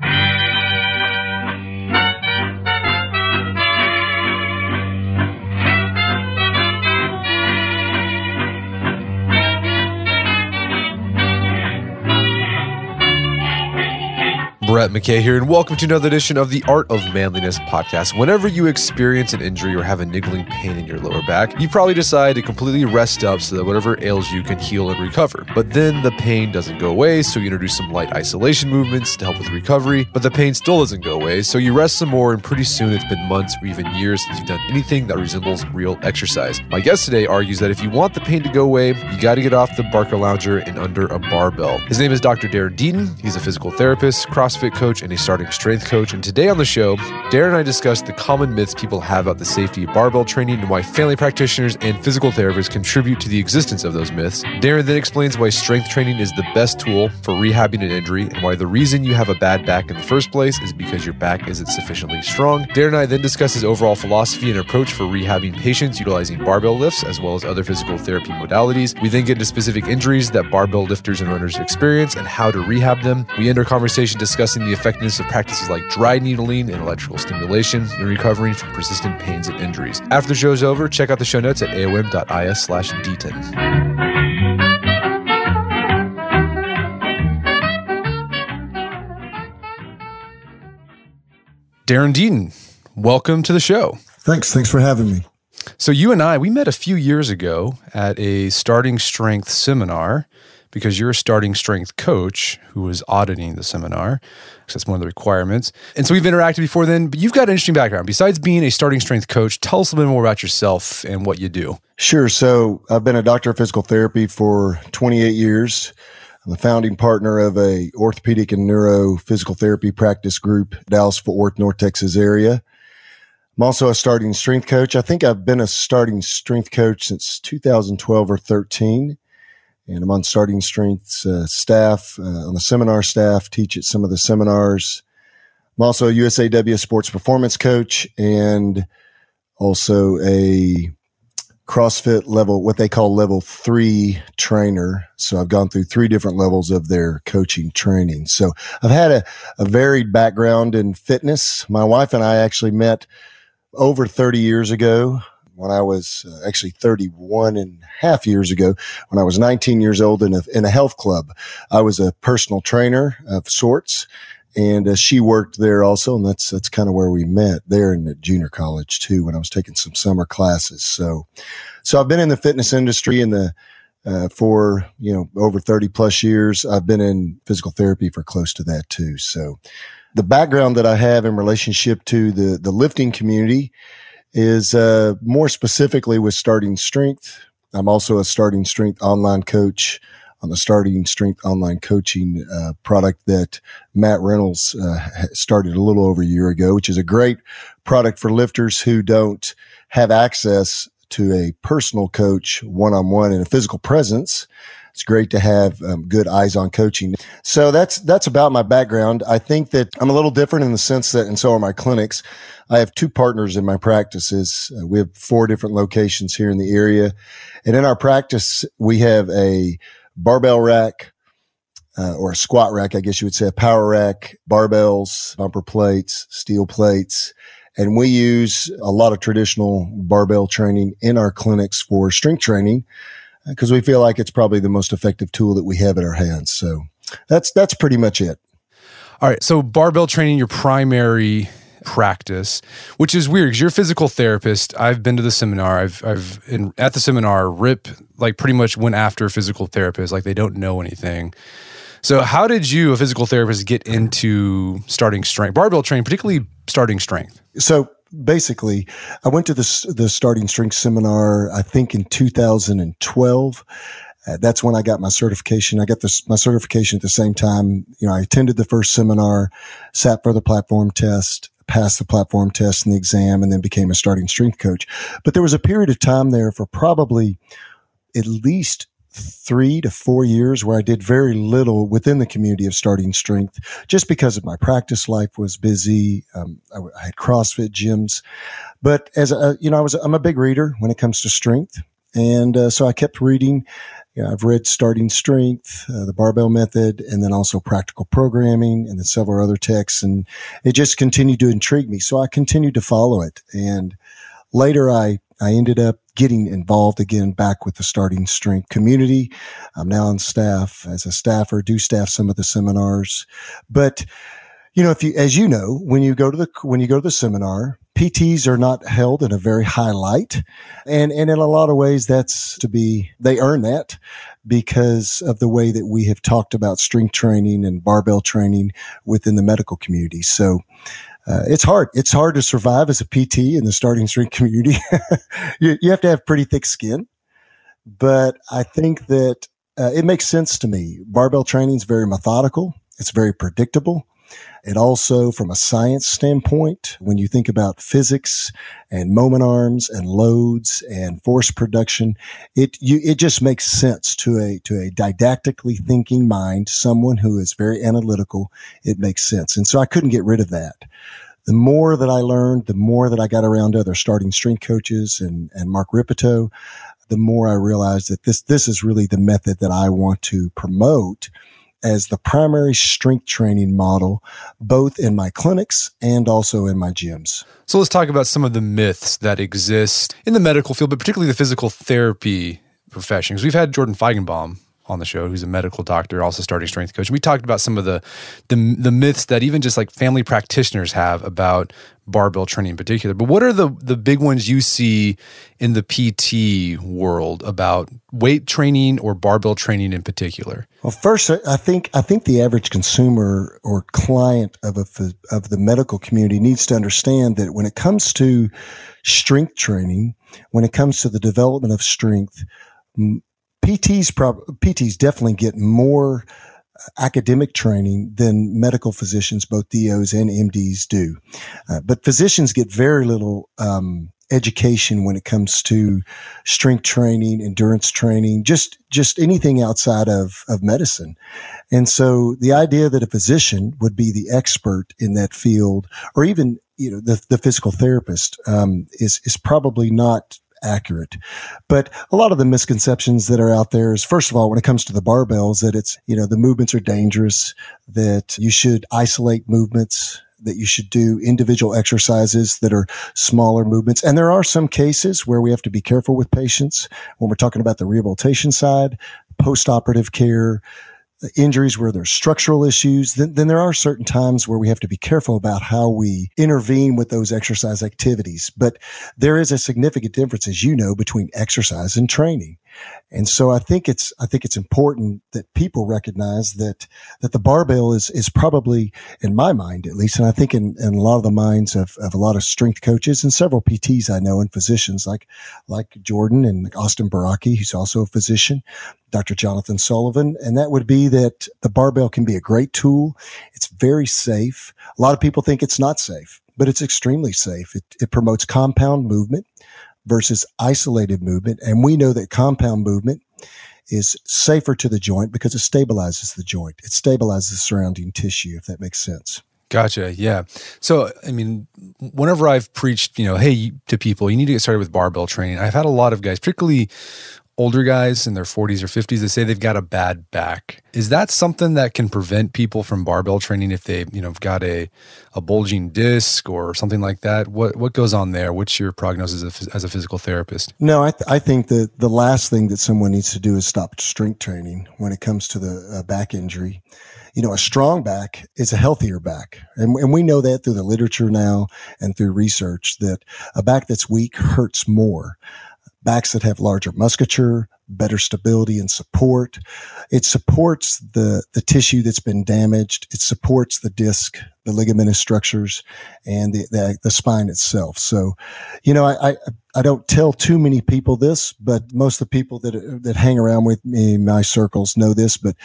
Thank you. Brett McKay here, and welcome to another edition of the Art of Manliness podcast. Whenever you experience an injury or have a niggling pain in your lower back, you probably decide to completely rest up so that whatever ails you can heal and recover. But then the pain doesn't go away, so you introduce some light isolation movements to help with recovery, but the pain still doesn't go away, so you rest some more, and pretty soon it's been months or even years since you've done anything that resembles real exercise. My guest today argues that if you want the pain to go away, you got to get off the BarcaLounger and under a barbell. His name is Dr. Darren Deaton. He's a physical therapist, CrossFit coach, and a starting strength coach. And today on the show, Darren and I discuss the common myths people have about the safety of barbell training and why family practitioners and physical therapists contribute to the existence of those myths. Darren then explains why strength training is the best tool for rehabbing an injury and why the reason you have a bad back in the first place is because your back isn't sufficiently strong. Darren and I then discuss his overall philosophy and approach for rehabbing patients utilizing barbell lifts as well as other physical therapy modalities. We then get into specific injuries that barbell lifters and runners experience and how to rehab them. We end our conversation discussing the effectiveness of practices like dry needling and electrical stimulation in recovering from persistent pains and injuries. After the show's over, check out the show notes at aom.is slash deaton. Darren Deaton, welcome to the show. Thanks. Thanks for having me. So you and I, we met a few years ago at a starting strength seminar because you're a starting strength coach who was auditing the seminar. That's one of the requirements. And so we've interacted before then, but you've got an interesting background. Besides being a starting strength coach, tell us a little bit more about yourself and what you do. Sure. So I've been a doctor of physical therapy for 28 years. I'm the founding partner of a orthopedic and neuro physical therapy practice group, Dallas Fort Worth, North Texas area. I'm also a starting strength coach. I think I've been a starting strength coach since 2012 or 13. And I'm on starting strengths uh, staff, uh, on the seminar staff, teach at some of the seminars. I'm also a USAW sports performance coach and also a CrossFit level, what they call level three trainer. So I've gone through three different levels of their coaching training. So I've had a, a varied background in fitness. My wife and I actually met over 30 years ago when I was uh, actually 31 and a half years ago, when I was 19 years old in a, in a health club. I was a personal trainer of sorts and uh, she worked there also. And that's, that's kind of where we met there in the junior college too, when I was taking some summer classes. So, so I've been in the fitness industry in the, uh, for, you know, over 30 plus years. I've been in physical therapy for close to that too. So the background that I have in relationship to the, the lifting community is, uh, more specifically with starting strength. I'm also a starting strength online coach on the starting strength online coaching uh, product that Matt Reynolds uh, started a little over a year ago, which is a great product for lifters who don't have access to a personal coach one on one and a physical presence. It's great to have um, good eyes on coaching. So that's that's about my background. I think that I'm a little different in the sense that, and so are my clinics. I have two partners in my practices. Uh, we have four different locations here in the area, and in our practice, we have a barbell rack, uh, or a squat rack, I guess you would say a power rack, barbells, bumper plates, steel plates. And we use a lot of traditional barbell training in our clinics for strength training because we feel like it's probably the most effective tool that we have at our hands. So that's, that's pretty much it. All right. So barbell training, your primary practice, which is weird because you're a physical therapist. I've been to the seminar. I've I've in, at the seminar. Rip like pretty much went after physical therapists like they don't know anything. So how did you, a physical therapist, get into starting strength, barbell training, particularly starting strength? So basically, I went to the the starting strength seminar. I think in 2012. Uh, that's when I got my certification. I got this, my certification at the same time. You know, I attended the first seminar, sat for the platform test, passed the platform test and the exam, and then became a starting strength coach. But there was a period of time there for probably at least three to four years where I did very little within the community of starting strength just because of my practice life was busy. Um, I, I, had CrossFit gyms, but as a, you know, I was, I'm a big reader when it comes to strength. And uh, so I kept reading. You know, I've read Starting Strength, uh, the Barbell Method, and then also Practical Programming, and then several other texts, and it just continued to intrigue me. So I continued to follow it. And later, I I ended up getting involved again back with the Starting Strength community. I'm now on staff as a staffer, do staff some of the seminars, but you know, if you, as you know, when you go to the, when you go to the seminar, PTs are not held in a very high light. And, and in a lot of ways, that's to be, they earn that because of the way that we have talked about strength training and barbell training within the medical community. So, uh, it's hard. It's hard to survive as a PT in the starting strength community. you, you, have to have pretty thick skin, but I think that uh, it makes sense to me. Barbell training is very methodical. It's very predictable. It also, from a science standpoint, when you think about physics and moment arms and loads and force production, it you, it just makes sense to a to a didactically thinking mind, someone who is very analytical. It makes sense, and so I couldn't get rid of that. The more that I learned, the more that I got around other starting strength coaches and and Mark Rippetoe, the more I realized that this this is really the method that I want to promote as the primary strength training model, both in my clinics and also in my gyms. So let's talk about some of the myths that exist in the medical field, but particularly the physical therapy profession. We've had Jordan Feigenbaum on the show, who's a medical doctor, also starting strength coach. We talked about some of the, the the myths that even just like family practitioners have about barbell training in particular. But what are the the big ones you see in the PT world about weight training or barbell training in particular? Well, first, I think I think the average consumer or client of a of the medical community needs to understand that when it comes to strength training, when it comes to the development of strength, PTs PTs definitely get more academic training than medical physicians, both DOs and MDs do. Uh, but physicians get very little um, education when it comes to strength training, endurance training, just just anything outside of of medicine. And so the idea that a physician would be the expert in that field, or even you know the the physical therapist, um, is is probably not accurate. But a lot of the misconceptions that are out there is, first of all, when it comes to the barbells, that it's, you know, the movements are dangerous, that you should isolate movements, that you should do individual exercises that are smaller movements. And there are some cases where we have to be careful with patients when we're talking about the rehabilitation side, post-operative care, injuries where there's structural issues, then, then there are certain times where we have to be careful about how we intervene with those exercise activities. But there is a significant difference, as you know, between exercise and training. And so I think it's, I think it's important that people recognize that, that the barbell is, is probably in my mind, at least, and I think in, in a lot of the minds of, of a lot of strength coaches and several PTs I know and physicians like, like Jordan and Austin Baraki, who's also a physician, Dr. Jonathan Sullivan. And that would be that the barbell can be a great tool. It's very safe. A lot of people think it's not safe, but it's extremely safe. It, it promotes compound movement versus isolated movement. And we know that compound movement is safer to the joint because it stabilizes the joint. It stabilizes the surrounding tissue, if that makes sense. Gotcha. Yeah. So, I mean, whenever I've preached, you know, hey, to people, you need to get started with barbell training. I've had a lot of guys, particularly older guys in their 40s or 50s they say they've got a bad back. Is that something that can prevent people from barbell training if they, you know, have got a a bulging disc or something like that? What what goes on there? What's your prognosis as a, as a physical therapist? No, I, th- I think that the last thing that someone needs to do is stop strength training when it comes to the uh, back injury you know, a strong back is a healthier back. And, and we know that through the literature now and through research that a back that's weak hurts more backs that have larger musculature, better stability and support. It supports the, the tissue that's been damaged. It supports the disc, the ligamentous structures and the, the, the spine itself. So, you know, I, I, I, don't tell too many people this, but most of the people that, that hang around with me in my circles know this. But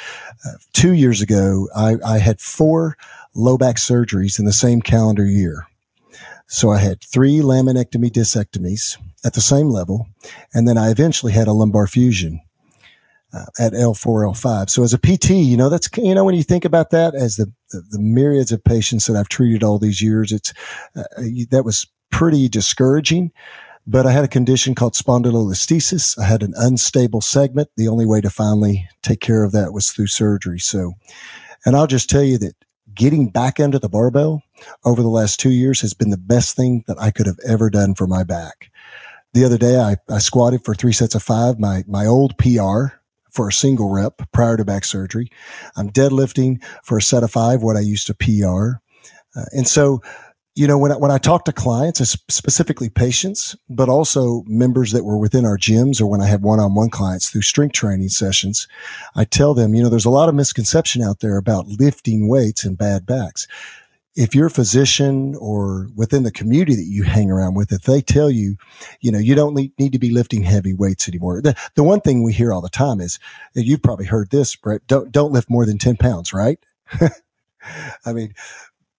uh, two years ago, I, I had four low back surgeries in the same calendar year. So I had three laminectomy discectomies at the same level. And then I eventually had a lumbar fusion. Uh, at L4, L5. So as a PT, you know, that's, you know, when you think about that as the, the, the myriads of patients that I've treated all these years, it's, uh, that was pretty discouraging. But I had a condition called spondylolisthesis. I had an unstable segment. The only way to finally take care of that was through surgery. So, and I'll just tell you that getting back under the barbell over the last two years has been the best thing that I could have ever done for my back the other day I, I squatted for three sets of five, my, my old PR for a single rep prior to back surgery. I'm deadlifting for a set of five, what I used to PR. Uh, and so, you know, when I, when I talk to clients, specifically patients, but also members that were within our gyms or when I have one-on-one clients through strength training sessions, I tell them, you know, there's a lot of misconception out there about lifting weights and bad backs if your physician or within the community that you hang around with, if they tell you, you know, you don't need, to be lifting heavy weights anymore. The, the one thing we hear all the time is, you've probably heard this, Brett, don't, don't lift more than 10 pounds, right? I mean,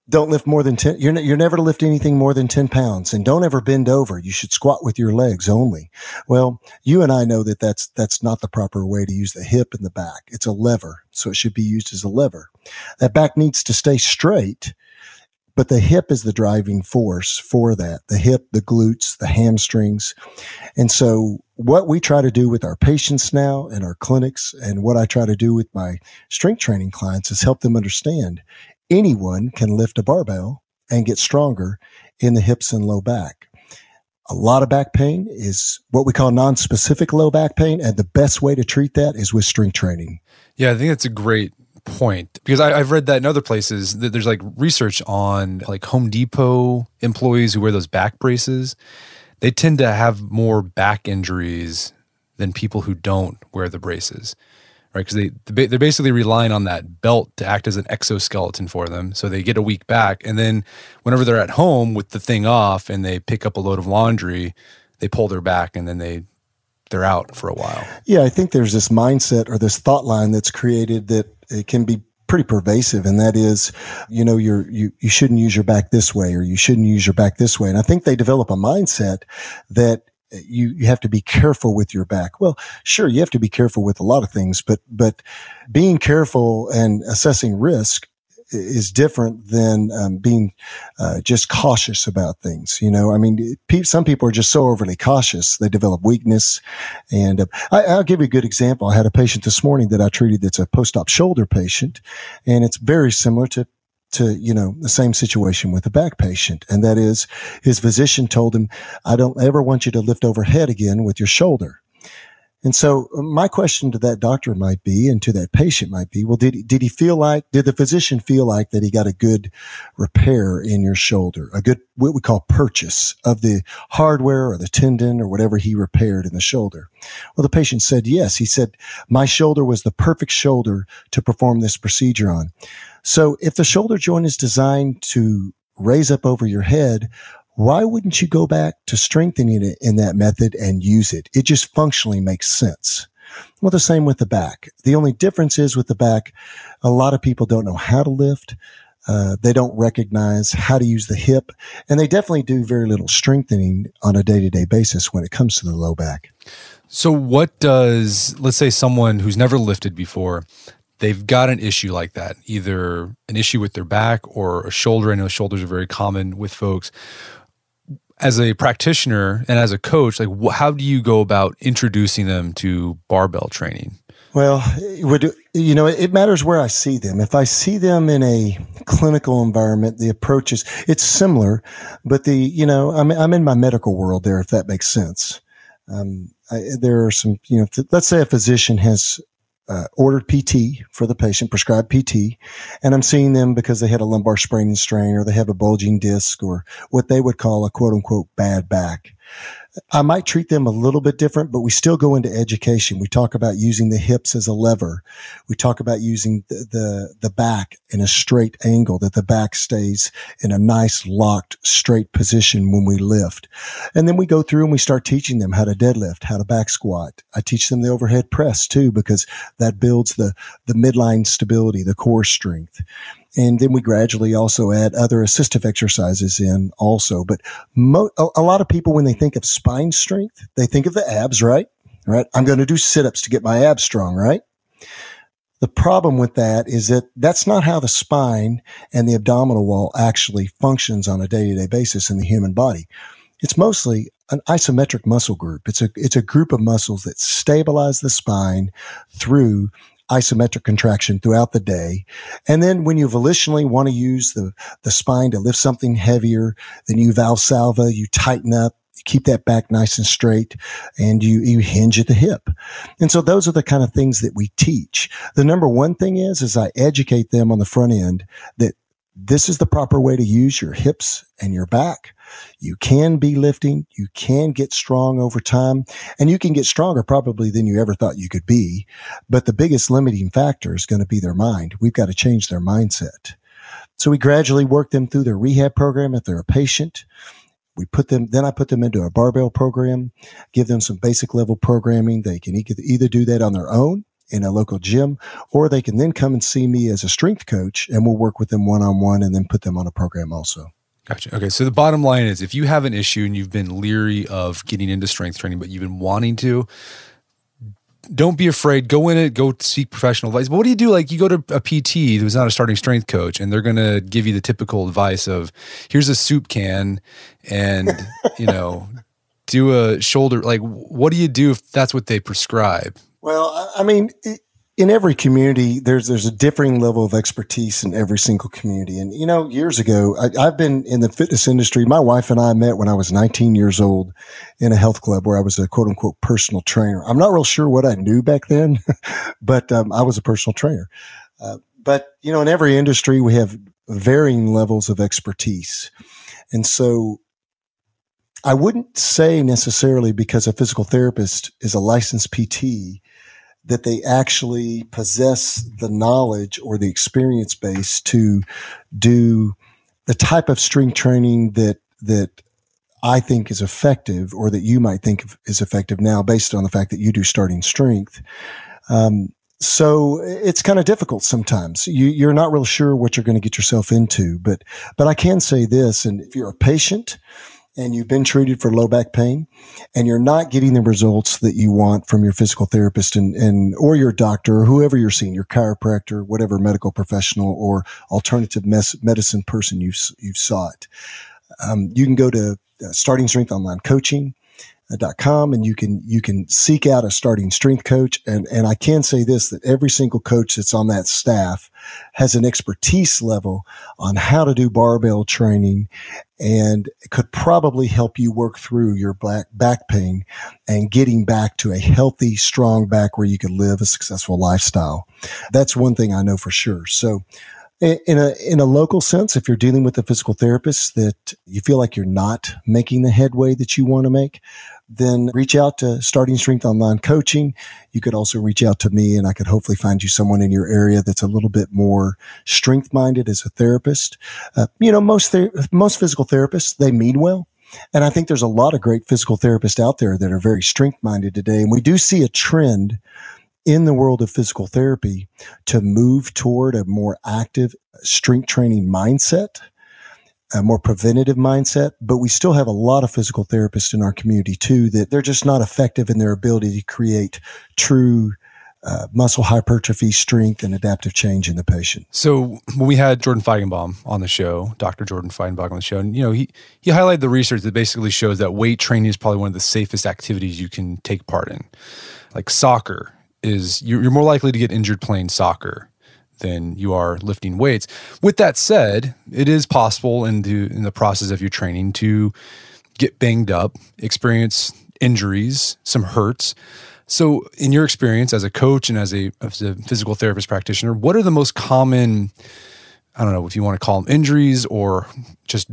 don't lift more than 10. You're, you're never to lift anything more than 10 pounds and don't ever bend over. You should squat with your legs only. Well, you and I know that that's, that's not the proper way to use the hip and the back. It's a lever. So it should be used as a lever. That back needs to stay straight but the hip is the driving force for that. The hip, the glutes, the hamstrings. And so what we try to do with our patients now and our clinics and what I try to do with my strength training clients is help them understand anyone can lift a barbell and get stronger in the hips and low back. A lot of back pain is what we call non-specific low back pain. And the best way to treat that is with strength training. Yeah, I think that's a great point because I, have read that in other places that there's like research on like Home Depot employees who wear those back braces. They tend to have more back injuries than people who don't wear the braces, right? Because they they're basically relying on that belt to act as an exoskeleton for them, so they get a weak back, and then whenever they're at home with the thing off and they pick up a load of laundry, they pull their back and then they they're out for a while. Yeah, I think there's this mindset or this thought line that's created that it can be pretty pervasive and that is you know you're you, you shouldn't use your back this way or you shouldn't use your back this way and i think they develop a mindset that you, you have to be careful with your back. Well, sure, you have to be careful with a lot of things, but, but being careful and assessing risk is different than um, being uh, just cautious about things. You know, I mean, pe- some people are just so overly cautious they develop weakness. And uh, I, will give you a good example. I had a patient this morning that I treated that's a post-op shoulder patient, and it's very similar to to, you know, the same situation with a back patient. And that is his physician told him, I don't ever want you to lift overhead again with your shoulder. And so uh, my question to that doctor might be, and to that patient might be, well, did, did he feel like, did the physician feel like that he got a good repair in your shoulder, a good, what we call purchase of the hardware or the tendon or whatever he repaired in the shoulder? Well, the patient said yes. He said, my shoulder was the perfect shoulder to perform this procedure on. So if the shoulder joint is designed to raise up over your head, why wouldn't you go back to strengthening it in that method and use it? It just functionally makes sense. Well, the same with the back. The only difference is with the back, a lot of people don't know how to lift. Uh, they don't recognize how to use the hip, and they definitely do very little strengthening on a day to day basis when it comes to the low back. So, what does, let's say, someone who's never lifted before, they've got an issue like that, either an issue with their back or a shoulder. I know shoulders are very common with folks as a practitioner and as a coach, like how do you go about introducing them to barbell training? Well, you know, it matters where I see them. If I see them in a clinical environment, the approach is, it's similar, but the, you know, I'm, I'm in my medical world there, if that makes sense. Um, I, there are some, you know, let's say a physician has uh, ordered PT for the patient, prescribed PT, and I'm seeing them because they had a lumbar sprain and strain or they have a bulging disc or what they would call a quote unquote bad back. I might treat them a little bit different, but we still go into education. We talk about using the hips as a lever. We talk about using the, the, the, back in a straight angle that the back stays in a nice locked straight position when we lift. And then we go through and we start teaching them how to deadlift, how to back squat. I teach them the overhead press too, because that builds the, the midline stability, the core strength. And then we gradually also add other assistive exercises in also. But mo- a, a lot of people, when they think of spine strength, they think of the abs, right? Right. I'm going to do sit ups to get my abs strong, right? The problem with that is that that's not how the spine and the abdominal wall actually functions on a day to day basis in the human body. It's mostly an isometric muscle group. It's a, it's a group of muscles that stabilize the spine through isometric contraction throughout the day. And then when you volitionally want to use the, the spine to lift something heavier, then you valsalva, you tighten up, you keep that back nice and straight and you, you hinge at the hip. And so those are the kind of things that we teach. The number one thing is, is I educate them on the front end that this is the proper way to use your hips and your back. You can be lifting. You can get strong over time and you can get stronger probably than you ever thought you could be. But the biggest limiting factor is going to be their mind. We've got to change their mindset. So we gradually work them through their rehab program if they're a patient. We put them, then I put them into a barbell program, give them some basic level programming. They can either do that on their own in a local gym, or they can then come and see me as a strength coach and we'll work with them one on one and then put them on a program also. Gotcha. Okay. So the bottom line is if you have an issue and you've been leery of getting into strength training, but you've been wanting to, don't be afraid. Go in it. Go seek professional advice. But what do you do? Like you go to a PT who's not a starting strength coach, and they're going to give you the typical advice of, "Here's a soup can, and you know, do a shoulder." Like, what do you do if that's what they prescribe? Well, I mean, in every community, there's there's a differing level of expertise in every single community. And you know, years ago, I, have been in the fitness industry. My wife and I met when I was 19 years old in a health club where I was a quote unquote personal trainer. I'm not real sure what I knew back then, but um, I was a personal trainer. Uh, but you know, in every industry, we have varying levels of expertise, and so I wouldn't say necessarily because a physical therapist is a licensed PT that they actually possess the knowledge or the experience base to do the type of strength training that that I think is effective or that you might think is effective now based on the fact that you do starting strength. Um, so it's kind of difficult sometimes. You, you're not real sure what you're going to get yourself into, but, but I can say this. And if you're a patient and you've been treated for low back pain and you're not getting the results that you want from your physical therapist and, and or your doctor or whoever you're seeing, your chiropractor, whatever medical professional or alternative mes- medicine person you've, you've sought. Um, you can go to uh, Starting Strength Online Coaching com and you can you can seek out a starting strength coach. And and I can say this that every single coach that's on that staff has an expertise level on how to do barbell training and could probably help you work through your back back pain and getting back to a healthy strong back where you can live a successful lifestyle. That's one thing I know for sure. So in a in a local sense, if you're dealing with a physical therapist that you feel like you're not making the headway that you want to make, then reach out to Starting Strength Online Coaching. You could also reach out to me and I could hopefully find you someone in your area that's a little bit more strength minded as a therapist. Uh, you know, most, ther- most physical therapists, they mean well. And I think there's a lot of great physical therapists out there that are very strength minded today. And we do see a trend in the world of physical therapy to move toward a more active strength training mindset a more preventative mindset, but we still have a lot of physical therapists in our community too that they're just not effective in their ability to create true uh, muscle hypertrophy, strength, and adaptive change in the patient. So when we had Jordan Feigenbaum on the show, Dr. Jordan Feigenbaum on the show, and you know he he highlighted the research that basically shows that weight training is probably one of the safest activities you can take part in. Like soccer is you're, you're more likely to get injured playing soccer than you are lifting weights. With that said, it is possible in the in the process of your training to get banged up, experience injuries, some hurts. So, in your experience as a coach and as a, as a physical therapist practitioner, what are the most common, I don't know if you want to call them injuries or just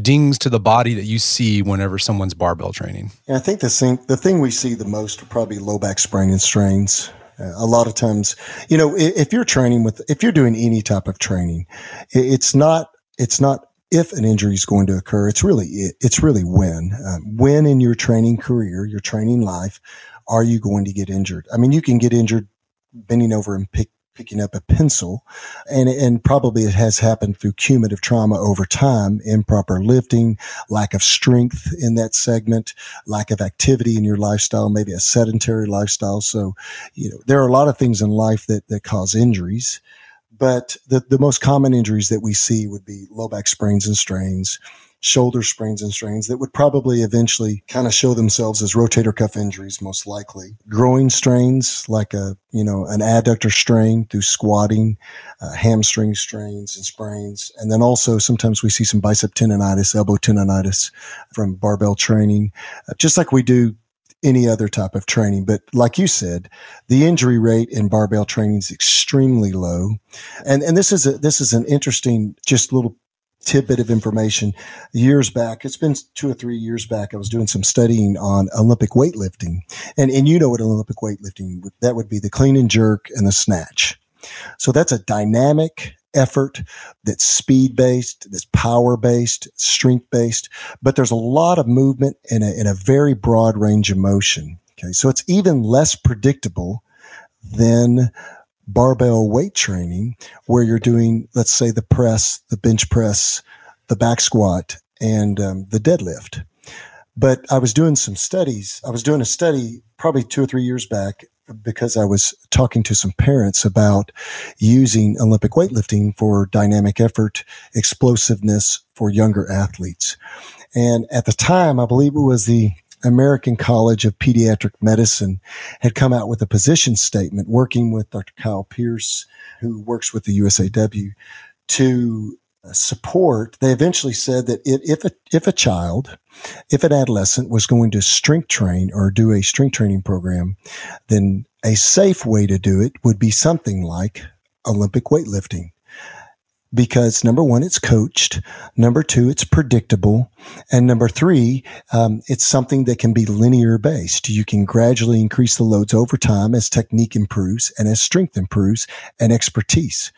dings to the body that you see whenever someone's barbell training? I think the thing, the thing we see the most are probably low back sprain and strains. A lot of times, you know, if you're training with, if you're doing any type of training, it's not, it's not if an injury is going to occur. It's really, it's really when, um, when in your training career, your training life, are you going to get injured? I mean, you can get injured bending over and pick, picking up a pencil and, and probably it has happened through cumulative trauma over time, improper lifting, lack of strength in that segment, lack of activity in your lifestyle, maybe a sedentary lifestyle. So, you know, there are a lot of things in life that, that cause injuries. But the, the most common injuries that we see would be low back sprains and strains, shoulder sprains and strains that would probably eventually kind of show themselves as rotator cuff injuries, most likely. Groin strains, like a, you know, an adductor strain through squatting, uh, hamstring strains and sprains. And then also sometimes we see some bicep tendonitis, elbow tendonitis from barbell training, uh, just like we do any other type of training. But like you said, the injury rate in barbell training is extremely low. And, and this is a, this is an interesting, just little tidbit of information years back. It's been two or three years back. I was doing some studying on Olympic weightlifting and, and you know what Olympic weightlifting, that would be the clean and jerk and the snatch. So that's a dynamic effort that's speed based, that's power based, strength based, but there's a lot of movement in a, in a very broad range of motion. Okay. So it's even less predictable than barbell weight training where you're doing, let's say the press, the bench press, the back squat and um, the deadlift. But I was doing some studies. I was doing a study probably two or three years back because I was talking to some parents about using Olympic weightlifting for dynamic effort, explosiveness for younger athletes. And at the time, I believe it was the American College of Pediatric Medicine had come out with a position statement working with Dr. Kyle Pierce, who works with the USAW to support. They eventually said that if a, if a child, if an adolescent was going to strength train or do a strength training program, then a safe way to do it would be something like Olympic weightlifting because number one, it's coached. Number two, it's predictable. And number three, um, it's something that can be linear based. You can gradually increase the loads over time as technique improves and as strength improves and expertise.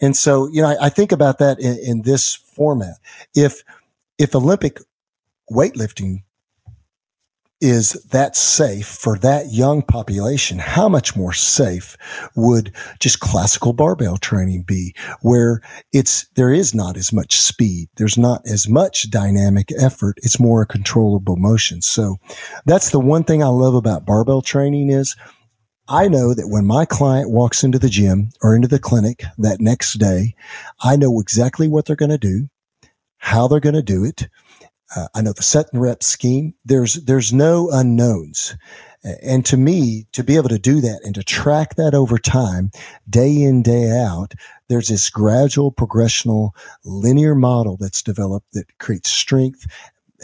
And so, you know, I, I think about that in, in this format. If, if Olympic weightlifting is that safe for that young population? How much more safe would just classical barbell training be where it's, there is not as much speed. There's not as much dynamic effort. It's more a controllable motion. So that's the one thing I love about barbell training is I know that when my client walks into the gym or into the clinic that next day, I know exactly what they're going to do, how they're going to do it uh, I know the set and rep scheme. There's, there's no unknowns. And to me, to be able to do that and to track that over time, day in, day out, there's this gradual progressional linear model that's developed that creates strength.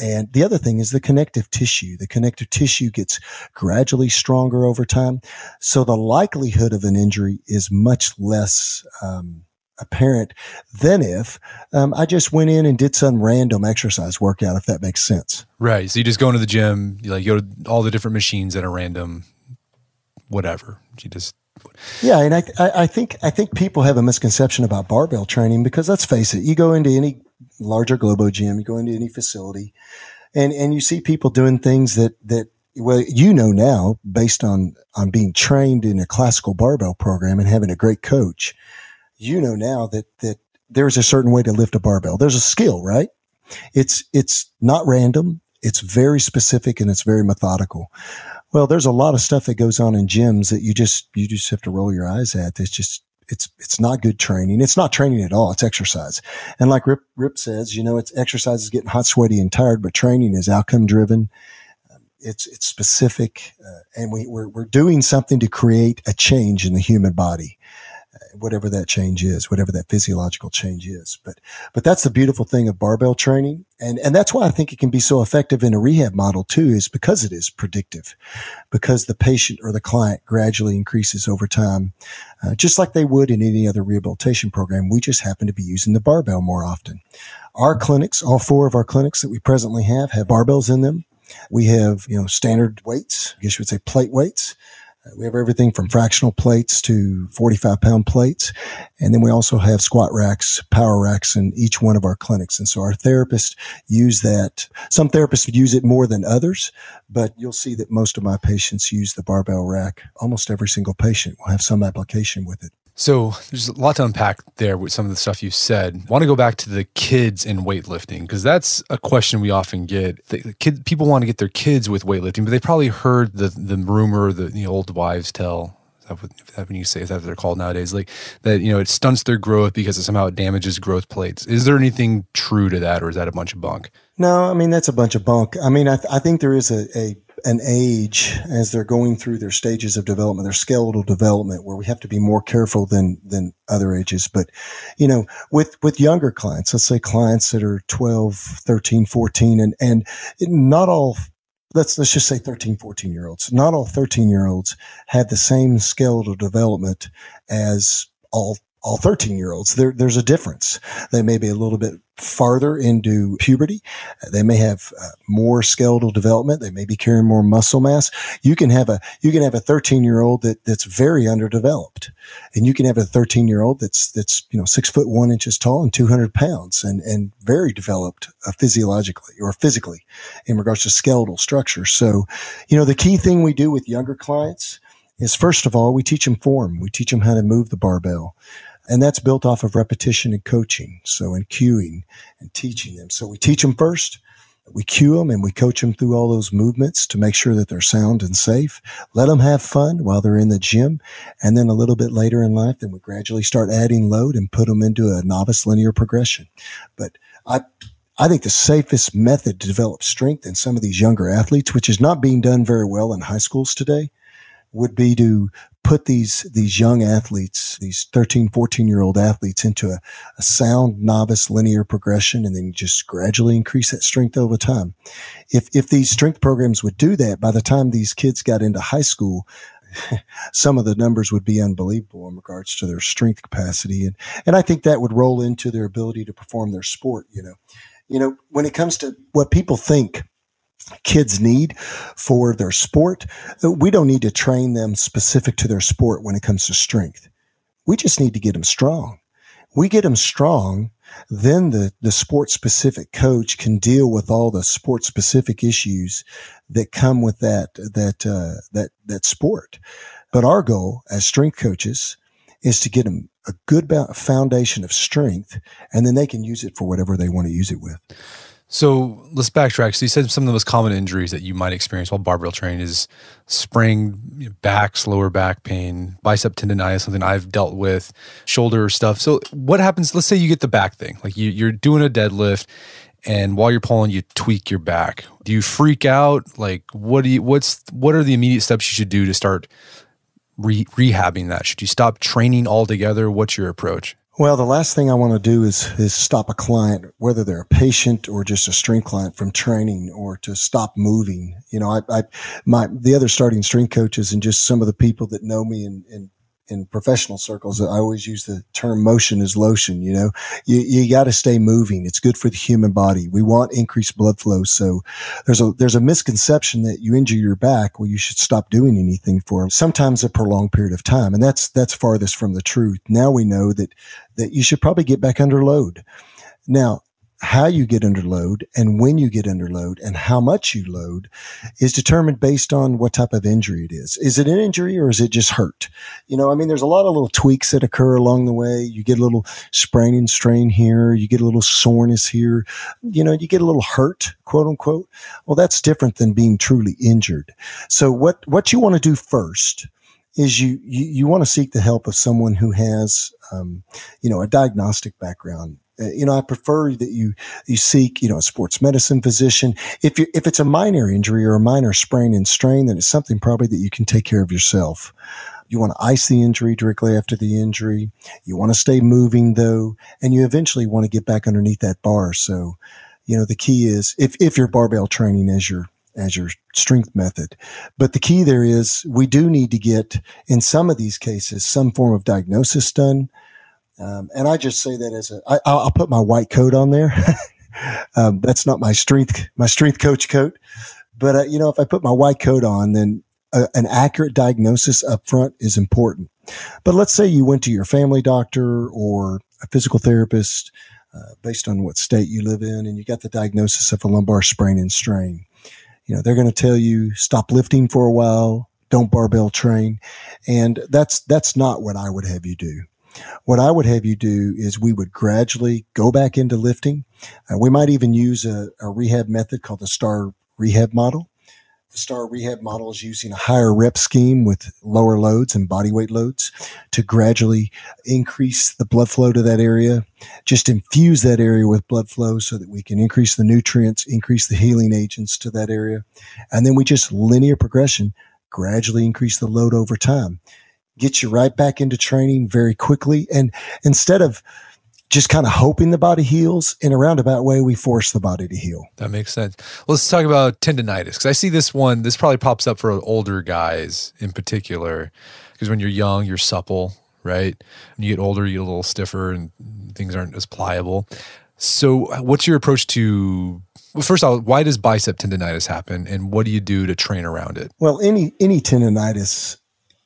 And the other thing is the connective tissue. The connective tissue gets gradually stronger over time. So the likelihood of an injury is much less, um, apparent than if um, I just went in and did some random exercise workout, if that makes sense. Right. So you just go into the gym, you like go to all the different machines that are random, whatever. You just yeah, and I, I think I think people have a misconception about barbell training because let's face it, you go into any larger Globo gym, you go into any facility, and and you see people doing things that that well you know now based on on being trained in a classical barbell program and having a great coach you know now that, that there's a certain way to lift a barbell. There's a skill, right? It's, it's not random. It's very specific and it's very methodical. Well, there's a lot of stuff that goes on in gyms that you just, you just have to roll your eyes at. It's just, it's, it's not good training. It's not training at all. It's exercise. And like Rip, Rip says, you know, it's exercise is getting hot, sweaty and tired, but training is outcome driven. It's, it's specific. Uh, and we, we're, we're doing something to create a change in the human body whatever that change is, whatever that physiological change is. But, but that's the beautiful thing of barbell training. And, and that's why I think it can be so effective in a rehab model too, is because it is predictive, because the patient or the client gradually increases over time, uh, just like they would in any other rehabilitation program. We just happen to be using the barbell more often. Our clinics, all four of our clinics that we presently have, have barbells in them. We have, you know, standard weights, I guess you would say plate weights. Uh, we have everything from fractional plates to 45 pound plates. And then we also have squat racks, power racks in each one of our clinics. And so our therapists use that. Some therapists use it more than others, but you'll see that most of my patients use the barbell rack. Almost every single patient will have some application with it. So there's a lot to unpack there with some of the stuff you said. I want to go back to the kids in weightlifting because that's a question we often get. The kid, people want to get their kids with weightlifting, but they probably heard the the rumor, the, the old wives' tale. Is that, that when you say is that they're called nowadays? Like that, you know, it stunts their growth because it somehow it damages growth plates. Is there anything true to that, or is that a bunch of bunk? No, I mean that's a bunch of bunk. I mean, I, th- I think there is a, a an age as they're going through their stages of development, their skeletal development, where we have to be more careful than than other ages. But, you know, with with younger clients, let's say clients that are 12, 13, 14, and and not all let's let's just say 13 14 year olds not all 13 year olds have the same skeletal development as all all 13 year olds. There, there's a difference. They may be a little bit farther into puberty. They may have uh, more skeletal development. They may be carrying more muscle mass. You can have a, you can have a 13 year old that, that's very underdeveloped and you can have a 13 year old that's, that's, you know, six foot one inches tall and 200 pounds and, and very developed uh, physiologically or physically in regards to skeletal structure. So, you know, the key thing we do with younger clients is first of all, we teach them form. We teach them how to move the barbell. And that's built off of repetition and coaching. So in cueing and teaching them. So we teach them first. We cue them and we coach them through all those movements to make sure that they're sound and safe. Let them have fun while they're in the gym. And then a little bit later in life, then we gradually start adding load and put them into a novice linear progression. But I, I think the safest method to develop strength in some of these younger athletes, which is not being done very well in high schools today, would be to put these these young athletes, these 13, 14 year old athletes into a, a, sound novice linear progression and then just gradually increase that strength over time. If if these strength programs would do that, by the time these kids got into high school, some of the numbers would be unbelievable in regards to their strength capacity. And and I think that would roll into their ability to perform their sport, you know. You know, when it comes to what people think kids need for their sport. We don't need to train them specific to their sport when it comes to strength. We just need to get them strong. We get them strong, then the, the sport specific coach can deal with all the sport specific issues that come with that, that, uh, that, that sport. But our goal as strength coaches is to get them a good foundation of strength and then they can use it for whatever they want to use it with. So let's backtrack. So you said some of the most common injuries that you might experience while barbell training is sprained back, lower back pain, bicep tendonitis, something I've dealt with, shoulder stuff. So what happens? Let's say you get the back thing, like you, you're doing a deadlift, and while you're pulling, you tweak your back. Do you freak out? Like what do you? What's what are the immediate steps you should do to start re- rehabbing that? Should you stop training altogether? What's your approach? Well, the last thing I want to do is is stop a client, whether they're a patient or just a strength client, from training or to stop moving. You know, I, I my the other starting strength coaches and just some of the people that know me and, and in professional circles, I always use the term motion is lotion. You know, you, you got to stay moving. It's good for the human body. We want increased blood flow. So there's a, there's a misconception that you injure your back. Well, you should stop doing anything for sometimes a prolonged period of time. And that's, that's farthest from the truth. Now we know that, that you should probably get back under load. Now, how you get under load and when you get under load and how much you load is determined based on what type of injury it is. Is it an injury or is it just hurt? You know, I mean, there's a lot of little tweaks that occur along the way. You get a little sprain and strain here. You get a little soreness here. You know, you get a little hurt, quote unquote. Well, that's different than being truly injured. So what, what you want to do first is you, you, you want to seek the help of someone who has, um, you know, a diagnostic background Uh, you know, I prefer that you, you seek, you know, a sports medicine physician. If you, if it's a minor injury or a minor sprain and strain, then it's something probably that you can take care of yourself. You want to ice the injury directly after the injury. You want to stay moving though, and you eventually want to get back underneath that bar. So, you know, the key is if, if you're barbell training as your, as your strength method. But the key there is we do need to get in some of these cases, some form of diagnosis done. Um, and I just say that as a, I, I'll put my white coat on there. um, that's not my strength, my strength coach coat. But, uh, you know, if I put my white coat on, then a, an accurate diagnosis up front is important. But let's say you went to your family doctor or a physical therapist, uh, based on what state you live in, and you got the diagnosis of a lumbar sprain and strain. You know, they're going to tell you stop lifting for a while, don't barbell train. And that's, that's not what I would have you do. What I would have you do is we would gradually go back into lifting. Uh, we might even use a, a rehab method called the STAR rehab model. The STAR rehab model is using a higher rep scheme with lower loads and body weight loads to gradually increase the blood flow to that area. Just infuse that area with blood flow so that we can increase the nutrients, increase the healing agents to that area. And then we just linear progression, gradually increase the load over time. Get you right back into training very quickly. And instead of just kind of hoping the body heals in a roundabout way we force the body to heal that makes sense let's talk about tendonitis because i see this one this probably pops up for older guys in particular because when you're young you're supple right when you get older you get a little stiffer and things aren't as pliable so what's your approach to well, first of all, why does bicep tendonitis happen, and what do you do to train around it? Well, any any tendonitis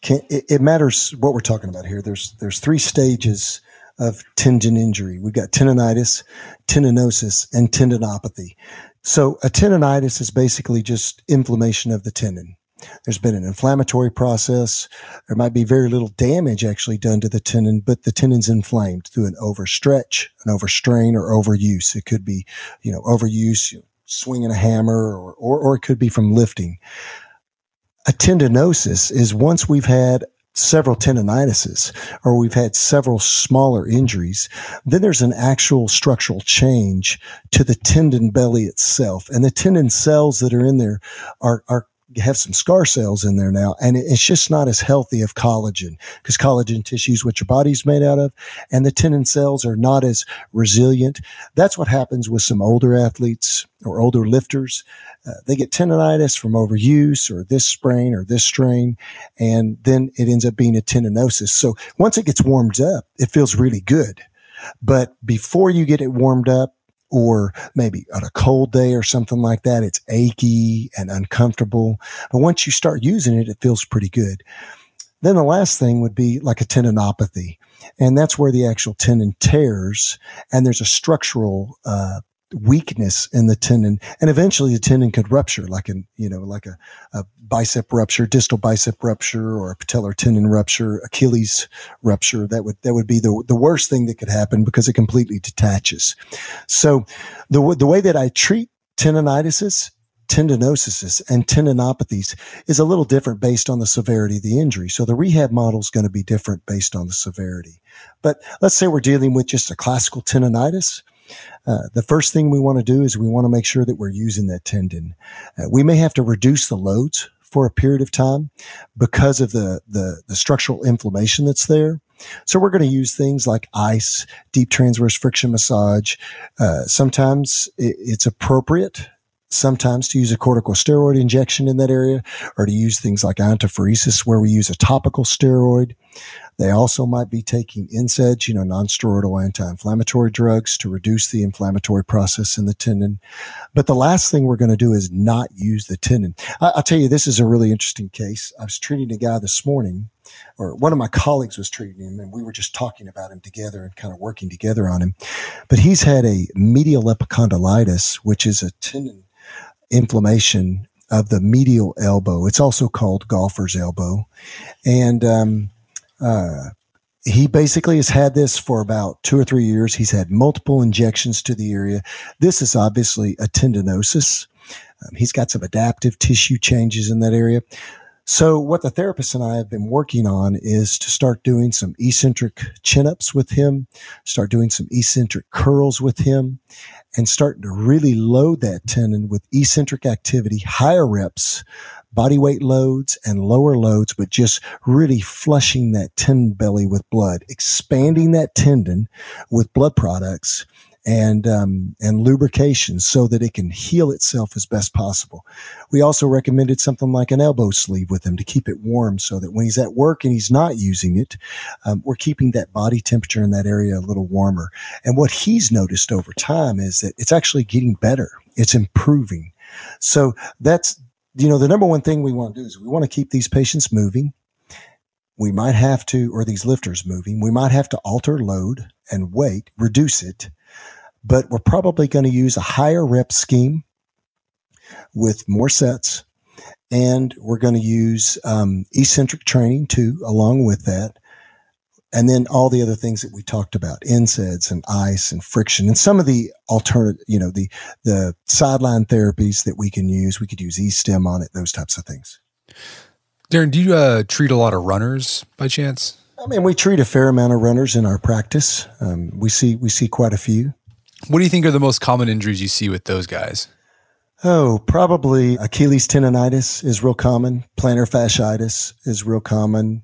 can it, it matters what we're talking about here. There's there's three stages of tendon injury. We've got tendonitis, tendinosis, and tendinopathy. So a tendonitis is basically just inflammation of the tendon. There's been an inflammatory process. There might be very little damage actually done to the tendon, but the tendon's inflamed through an overstretch, an overstrain, or overuse. It could be, you know, overuse, swinging a hammer, or, or, or it could be from lifting. A tendinosis is once we've had several tendinitises or we've had several smaller injuries, then there's an actual structural change to the tendon belly itself. And the tendon cells that are in there are, are have some scar cells in there now, and it's just not as healthy of collagen because collagen tissue is what your body's made out of, and the tendon cells are not as resilient. That's what happens with some older athletes or older lifters. Uh, they get tendonitis from overuse or this sprain or this strain, and then it ends up being a tendinosis. So once it gets warmed up, it feels really good. But before you get it warmed up, or maybe on a cold day or something like that, it's achy and uncomfortable. But once you start using it, it feels pretty good. Then the last thing would be like a tendinopathy. And that's where the actual tendon tears and there's a structural, uh, weakness in the tendon and eventually the tendon could rupture like an you know like a, a bicep rupture distal bicep rupture or a patellar tendon rupture achilles rupture that would that would be the the worst thing that could happen because it completely detaches so the the way that i treat tendonitis tendinosis and tendinopathies is a little different based on the severity of the injury. So the rehab model is going to be different based on the severity. But let's say we're dealing with just a classical tendonitis. Uh, the first thing we want to do is we want to make sure that we're using that tendon. Uh, we may have to reduce the loads for a period of time because of the, the, the structural inflammation that's there. So we're going to use things like ice, deep transverse friction massage. Uh, sometimes it, it's appropriate sometimes to use a corticosteroid injection in that area or to use things like iontophoresis where we use a topical steroid. They also might be taking NSAIDs, you know, nonsteroidal anti-inflammatory drugs to reduce the inflammatory process in the tendon. But the last thing we're going to do is not use the tendon. I, will tell you, this is a really interesting case. I was treating a guy this morning or one of my colleagues was treating him and we were just talking about him together and kind of working together on him. But he's had a medial epicondylitis, which is a tendon inflammation of the medial elbow. It's also called golfer's elbow. And, um, uh, he basically has had this for about two or three years. He's had multiple injections to the area. This is obviously a tendinosis. Um, he's got some adaptive tissue changes in that area. So what the therapist and I have been working on is to start doing some eccentric chin ups with him, start doing some eccentric curls with him and starting to really load that tendon with eccentric activity, higher reps, body weight loads and lower loads, but just really flushing that tendon belly with blood, expanding that tendon with blood products and um, and lubrication so that it can heal itself as best possible. We also recommended something like an elbow sleeve with him to keep it warm, so that when he's at work and he's not using it, um, we're keeping that body temperature in that area a little warmer. And what he's noticed over time is that it's actually getting better. It's improving. So that's you know the number one thing we want to do is we want to keep these patients moving. We might have to, or these lifters moving. We might have to alter load and weight, reduce it but we're probably going to use a higher rep scheme with more sets. And we're going to use um, eccentric training too, along with that. And then all the other things that we talked about, NSAIDs and ice and friction and some of the alternate, you know, the, the sideline therapies that we can use. We could use E-stim on it, those types of things. Darren, do you uh, treat a lot of runners by chance? I mean, we treat a fair amount of runners in our practice. Um, we see we see quite a few. What do you think are the most common injuries you see with those guys? Oh, probably Achilles tendonitis is real common. Plantar fasciitis is real common.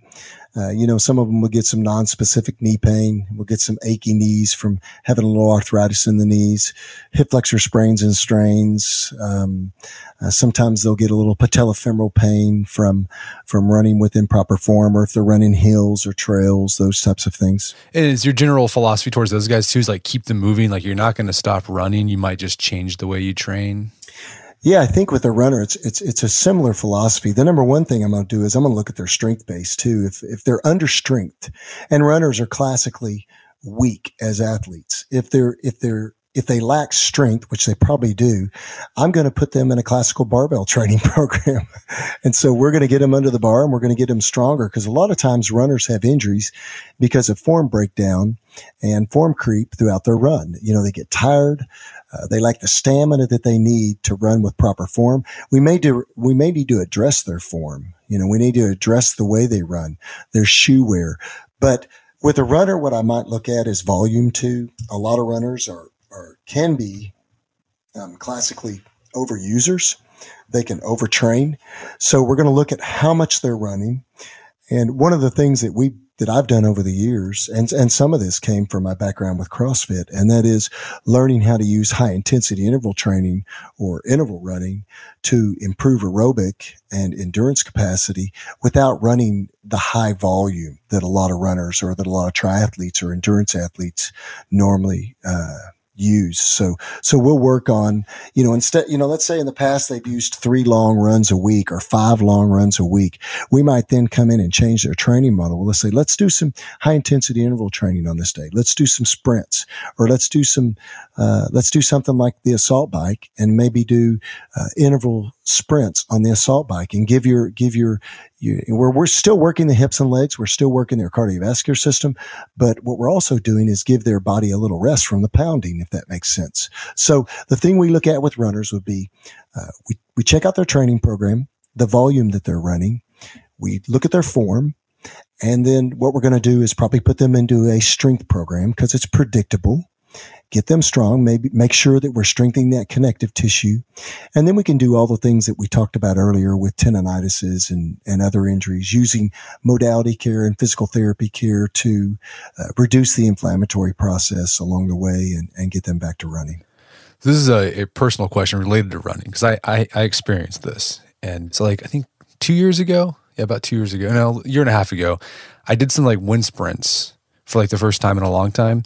Uh, you know, some of them will get some non-specific knee pain. We'll get some achy knees from having a little arthritis in the knees, hip flexor sprains and strains. Um, uh, sometimes they'll get a little patellofemoral pain from from running with improper form, or if they're running hills or trails, those types of things. And is your general philosophy towards those guys too? Is like keep them moving. Like you're not going to stop running. You might just change the way you train. Yeah, I think with a runner, it's it's it's a similar philosophy. The number one thing I'm going to do is I'm going to look at their strength base too. If if they're under strength, and runners are classically weak as athletes, if they're if they're if they lack strength, which they probably do, I'm going to put them in a classical barbell training program. and so we're going to get them under the bar and we're going to get them stronger because a lot of times runners have injuries because of form breakdown and form creep throughout their run. You know, they get tired. Uh, they lack the stamina that they need to run with proper form. We may do, we may need to address their form. You know, we need to address the way they run, their shoe wear. But with a runner, what I might look at is volume too. A lot of runners are, are can be um, classically overusers. They can overtrain. So we're going to look at how much they're running. And one of the things that we that I've done over the years, and, and some of this came from my background with CrossFit, and that is learning how to use high intensity interval training or interval running to improve aerobic and endurance capacity without running the high volume that a lot of runners or that a lot of triathletes or endurance athletes normally, uh, use. So, so we'll work on, you know, instead, you know, let's say in the past they've used three long runs a week or five long runs a week. We might then come in and change their training model. Let's say, let's do some high intensity interval training on this day. Let's do some sprints or let's do some, uh, let's do something like the assault bike and maybe do uh, interval sprints on the assault bike and give your, give your, you, we're, we're still working the hips and legs. We're still working their cardiovascular system. But what we're also doing is give their body a little rest from the pounding, if that makes sense. So the thing we look at with runners would be, uh, we, we check out their training program, the volume that they're running. We look at their form. And then what we're going to do is probably put them into a strength program because it's predictable get them strong, maybe make sure that we're strengthening that connective tissue. And then we can do all the things that we talked about earlier with tendinitises and, and other injuries using modality care and physical therapy care to uh, reduce the inflammatory process along the way and, and get them back to running. This is a, a personal question related to running because I, I, I experienced this. And so like, I think two years ago, yeah, about two years ago, no, a year and a half ago, I did some like wind sprints for like the first time in a long time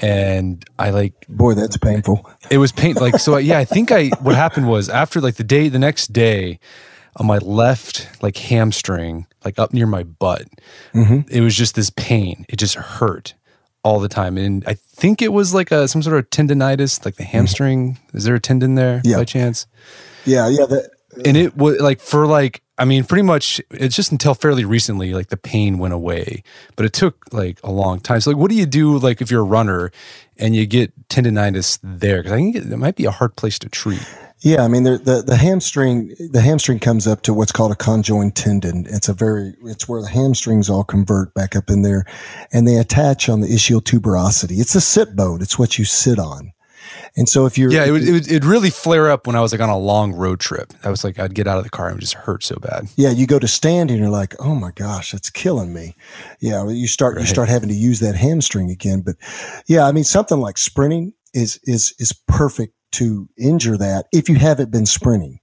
and I like boy that's painful. It was pain like so yeah, I think I what happened was after like the day the next day on my left like hamstring, like up near my butt, mm-hmm. it was just this pain. It just hurt all the time. And I think it was like a some sort of tendonitis, like the mm-hmm. hamstring. Mm-hmm. Is there a tendon there yeah. by chance? Yeah, yeah. That, and it was like for like I mean, pretty much it's just until fairly recently, like the pain went away, but it took like a long time. So, like, what do you do, like, if you're a runner and you get tendonitis there? Because I think it, might be a hard place to treat. Yeah, I mean the, the the hamstring the hamstring comes up to what's called a conjoined tendon. It's a very it's where the hamstrings all convert back up in there, and they attach on the ischial tuberosity. It's a sit bone. It's what you sit on. And so if you're yeah, it would, it would it'd really flare up when I was like on a long road trip. I was like I'd get out of the car and it just hurt so bad. Yeah, you go to stand and you're like, oh my gosh, that's killing me. Yeah, you start right. you start having to use that hamstring again. But yeah, I mean something like sprinting is is is perfect to injure that if you haven't been sprinting.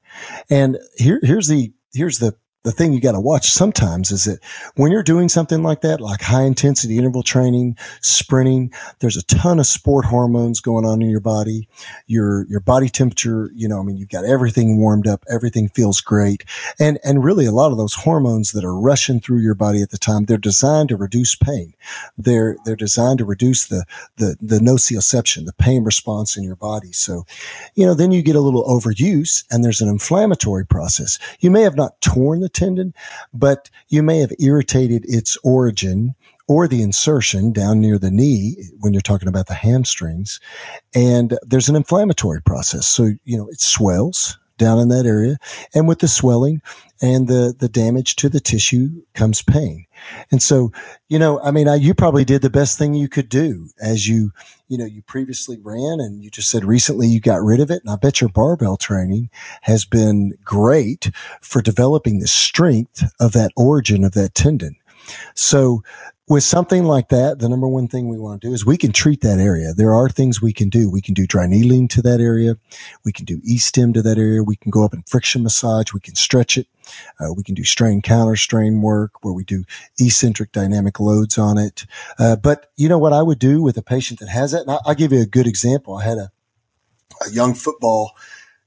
And here here's the here's the the thing you got to watch sometimes is that when you're doing something like that, like high intensity interval training, sprinting, there's a ton of sport hormones going on in your body. Your, your body temperature, you know, I mean, you've got everything warmed up. Everything feels great. And, and really a lot of those hormones that are rushing through your body at the time, they're designed to reduce pain. They're, they're designed to reduce the, the, the nociception, the pain response in your body. So, you know, then you get a little overuse and there's an inflammatory process. You may have not torn the tendon, but you may have irritated its origin or the insertion down near the knee when you're talking about the hamstrings. And there's an inflammatory process. So, you know, it swells down in that area. And with the swelling and the, the damage to the tissue comes pain. And so, you know, I mean, I, you probably did the best thing you could do as you, you know, you previously ran and you just said recently you got rid of it. And I bet your barbell training has been great for developing the strength of that origin of that tendon. So with something like that, the number one thing we want to do is we can treat that area. There are things we can do. We can do dry needling to that area. We can do e-stim to that area. We can go up and friction massage. We can stretch it. Uh, we can do strain counter strain work where we do eccentric dynamic loads on it. Uh, but you know what I would do with a patient that has? And I, will give you a good example. I had a, a young football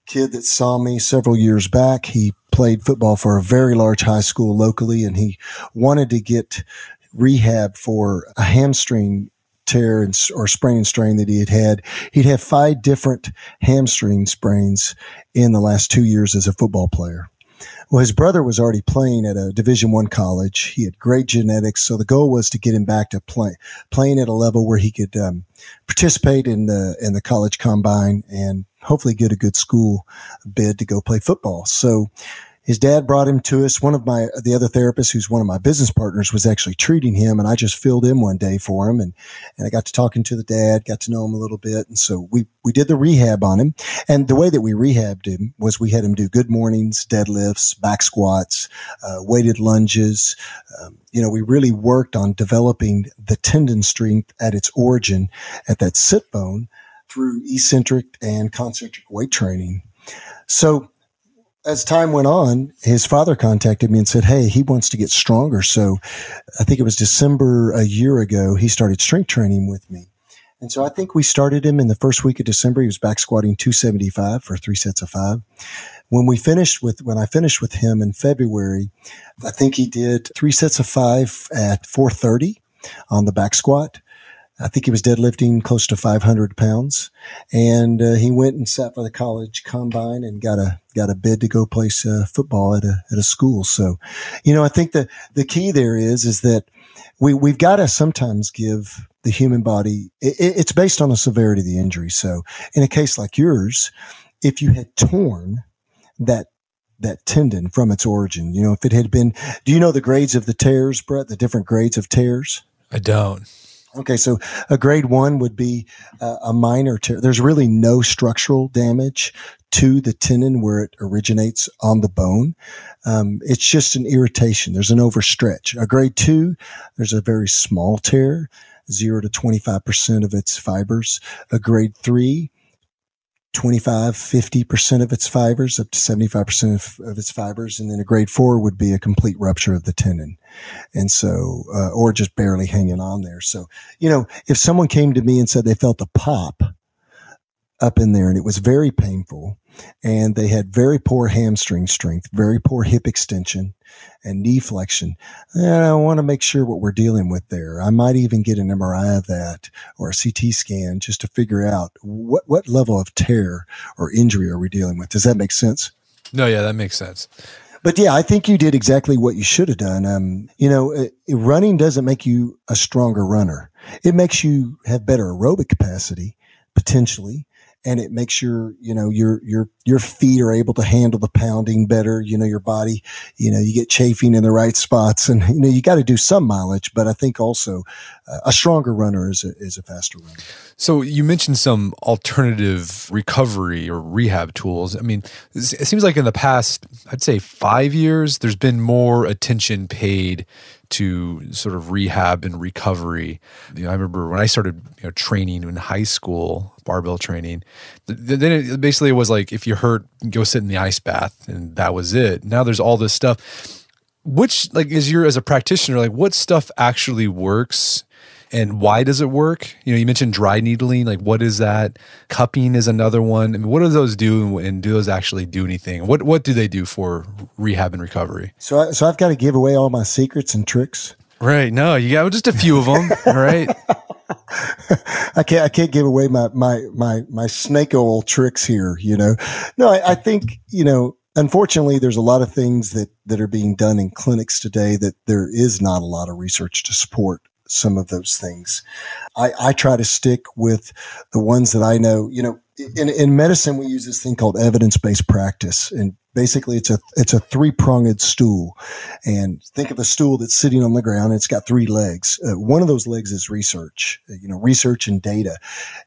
kid that saw me several years back. He played football for a very large high school locally and he wanted to get rehab for a hamstring tear and, or sprain and strain that he had had. He'd have five different hamstring sprains in the last two years as a football player. Well, his brother was already playing at a Division One college. He had great genetics, so the goal was to get him back to play, playing at a level where he could um, participate in the in the college combine and hopefully get a good school bid to go play football. So his dad brought him to us. One of my, the other therapists who's one of my business partners was actually treating him and I just filled in one day for him and, and I got to talking to the dad, got to know him a little bit. And so we, we did the rehab on him. And the way that we rehabbed him was we had him do good mornings, deadlifts, back squats, uh, weighted lunges. Um, you know, we really worked on developing the tendon strength at its origin at that sit bone through eccentric and concentric weight training. So as time went on, his father contacted me and said, Hey, he wants to get stronger. So I think it was December a year ago, he started strength training with me. And so I think we started him in the first week of December. He was back squatting 275 for three sets of five. When we finished with, when I finished with him in February, I think he did three sets of five at 430 on the back squat. I think he was deadlifting close to 500 pounds, and uh, he went and sat for the college combine and got a got a bid to go play uh, football at a at a school. So, you know, I think the the key there is is that we we've got to sometimes give the human body. It, it's based on the severity of the injury. So, in a case like yours, if you had torn that that tendon from its origin, you know, if it had been, do you know the grades of the tears, Brett? The different grades of tears? I don't. Okay, so a grade one would be uh, a minor tear. There's really no structural damage to the tendon where it originates on the bone. Um, it's just an irritation. There's an overstretch. A grade two, there's a very small tear, zero to 25% of its fibers. A grade three, 25, 50% of its fibers, up to 75% of, of, its fibers. And then a grade four would be a complete rupture of the tendon. And so, uh, or just barely hanging on there. So, you know, if someone came to me and said they felt a pop up in there and it was very painful and they had very poor hamstring strength, very poor hip extension and knee flexion. And I want to make sure what we're dealing with there. I might even get an MRI of that or a CT scan just to figure out what, what level of tear or injury are we dealing with. Does that make sense? No, yeah, that makes sense. But yeah, I think you did exactly what you should have done. Um, you know, uh, running doesn't make you a stronger runner. It makes you have better aerobic capacity potentially and it makes your, you know, your, your, your feet are able to handle the pounding better. You know, your body, you know, you get chafing in the right spots and, you know, you got to do some mileage, but I think also uh, a stronger runner is a, is a faster runner. So you mentioned some alternative recovery or rehab tools. I mean, it seems like in the past, I'd say five years, there's been more attention paid to sort of rehab and recovery. You know, I remember when I started you know, training in high school, barbell training. Then it, basically it was like if you hurt, go sit in the ice bath, and that was it. Now there's all this stuff. Which like is your as a practitioner, like what stuff actually works and why does it work? You know, you mentioned dry needling. Like, what is that? Cupping is another one. I mean, what do those do, and do those actually do anything? What What do they do for rehab and recovery? So, I, so I've got to give away all my secrets and tricks. Right. No, you got just a few of them. all right. I can't. I can't give away my my my my snake oil tricks here. You know. No, I, I think you know unfortunately, there's a lot of things that, that are being done in clinics today that there is not a lot of research to support some of those things. I, I try to stick with the ones that I know, you know, in, in medicine, we use this thing called evidence-based practice. And basically it's a, it's a three-pronged stool. And think of a stool that's sitting on the ground. it's got three legs. Uh, one of those legs is research, you know, research and data.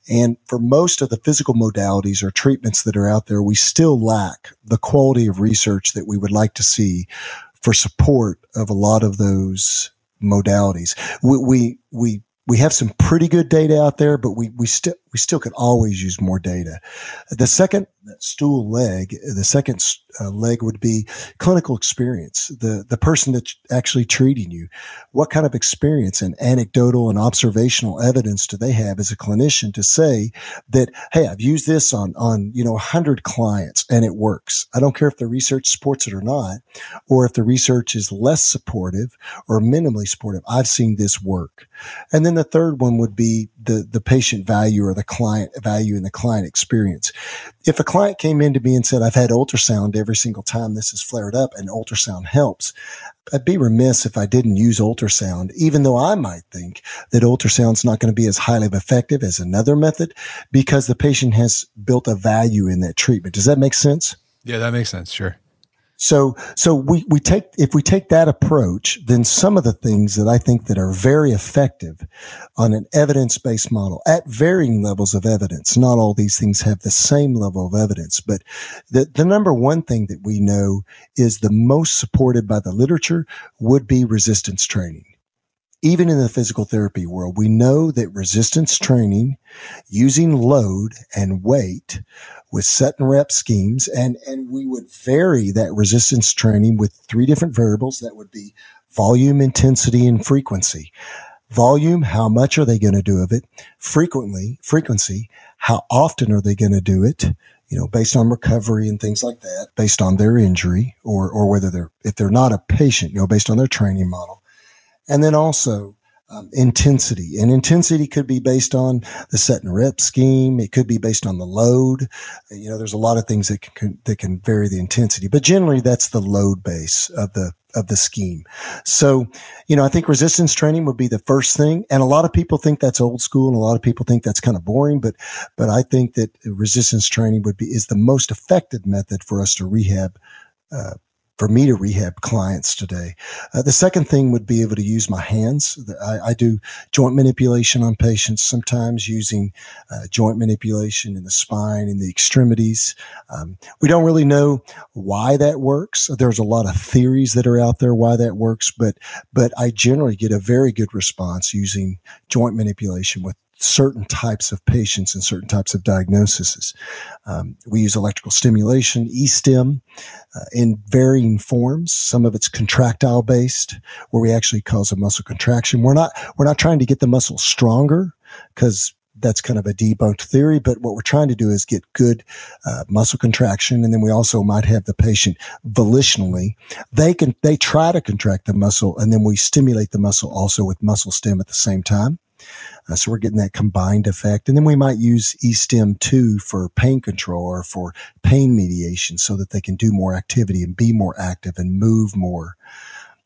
And for most of the physical modalities or treatments that are out there, we still lack the quality of research that we would like to see for support of a lot of those modalities. We, we, we, we have some pretty good data out there, but we, we still, we still could always use more data. The second stool leg, the second uh, leg would be clinical experience. The, the person that's actually treating you. What kind of experience and anecdotal and observational evidence do they have as a clinician to say that, Hey, I've used this on, on, you know, a hundred clients and it works. I don't care if the research supports it or not, or if the research is less supportive or minimally supportive. I've seen this work. And then the third one would be the, the patient value or the client value in the client experience. If a client came in to me and said, I've had ultrasound every single time this has flared up and ultrasound helps, I'd be remiss if I didn't use ultrasound, even though I might think that ultrasound's not going to be as highly effective as another method because the patient has built a value in that treatment. Does that make sense? Yeah, that makes sense. Sure. So, so we, we take, if we take that approach, then some of the things that I think that are very effective on an evidence-based model at varying levels of evidence, not all these things have the same level of evidence, but the, the number one thing that we know is the most supported by the literature would be resistance training. Even in the physical therapy world, we know that resistance training using load and weight with set and rep schemes. And, and we would vary that resistance training with three different variables. That would be volume, intensity, and frequency. Volume, how much are they going to do of it? Frequently, frequency, how often are they going to do it? You know, based on recovery and things like that, based on their injury or, or whether they're, if they're not a patient, you know, based on their training model. And then also, um, intensity. And intensity could be based on the set and rep scheme. It could be based on the load. You know, there's a lot of things that can, that can vary the intensity, but generally that's the load base of the, of the scheme. So, you know, I think resistance training would be the first thing. And a lot of people think that's old school and a lot of people think that's kind of boring, but, but I think that resistance training would be, is the most effective method for us to rehab, uh, for me to rehab clients today. Uh, the second thing would be able to use my hands. I, I do joint manipulation on patients, sometimes using uh, joint manipulation in the spine, in the extremities. Um, we don't really know why that works. There's a lot of theories that are out there why that works, but but I generally get a very good response using joint manipulation with certain types of patients and certain types of diagnoses. Um, we use electrical stimulation, E-stim, uh, in varying forms. Some of it's contractile based, where we actually cause a muscle contraction. We're not we're not trying to get the muscle stronger because that's kind of a debunked theory. But what we're trying to do is get good uh, muscle contraction, and then we also might have the patient volitionally. They can they try to contract the muscle, and then we stimulate the muscle also with muscle stim at the same time. Uh, so we're getting that combined effect. And then we might use E-stim 2 for pain control or for pain mediation so that they can do more activity and be more active and move more.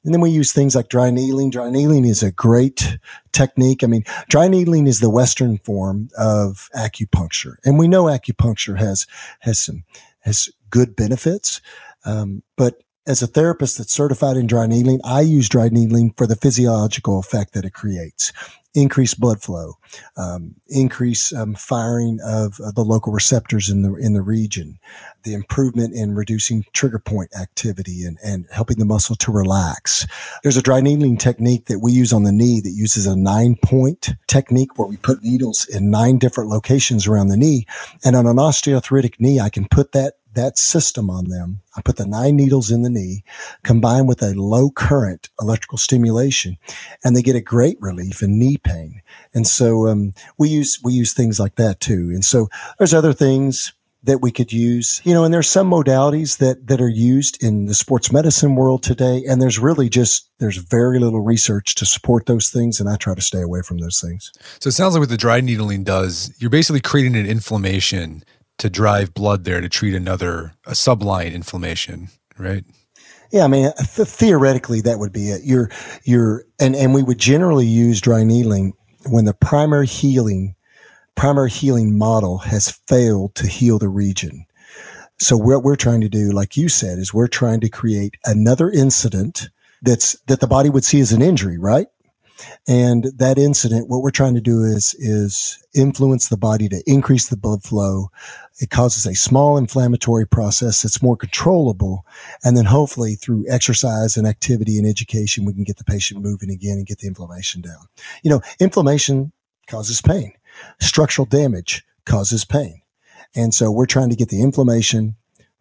And then we use things like dry needling. Dry needling is a great technique. I mean, dry needling is the Western form of acupuncture. And we know acupuncture has, has some, has good benefits. Um, but as a therapist that's certified in dry needling, I use dry needling for the physiological effect that it creates. Increase blood flow, um, increase um, firing of uh, the local receptors in the in the region, the improvement in reducing trigger point activity and, and helping the muscle to relax. There's a dry needling technique that we use on the knee that uses a nine point technique where we put needles in nine different locations around the knee. And on an osteoarthritic knee, I can put that that system on them. I put the nine needles in the knee combined with a low current electrical stimulation and they get a great relief in knee pain. And so, um, we use, we use things like that too. And so there's other things that we could use, you know, and there's some modalities that, that are used in the sports medicine world today. And there's really just, there's very little research to support those things. And I try to stay away from those things. So it sounds like what the dry needling does, you're basically creating an inflammation to drive blood there to treat another a subline inflammation, right? Yeah, I mean, th- theoretically, that would be it. You're, you're, and, and we would generally use dry needling when the primary healing, primary healing model has failed to heal the region. So what we're trying to do, like you said, is we're trying to create another incident that's, that the body would see as an injury, right? And that incident, what we're trying to do is, is influence the body to increase the blood flow. It causes a small inflammatory process that's more controllable. And then hopefully through exercise and activity and education, we can get the patient moving again and get the inflammation down. You know, inflammation causes pain. Structural damage causes pain. And so we're trying to get the inflammation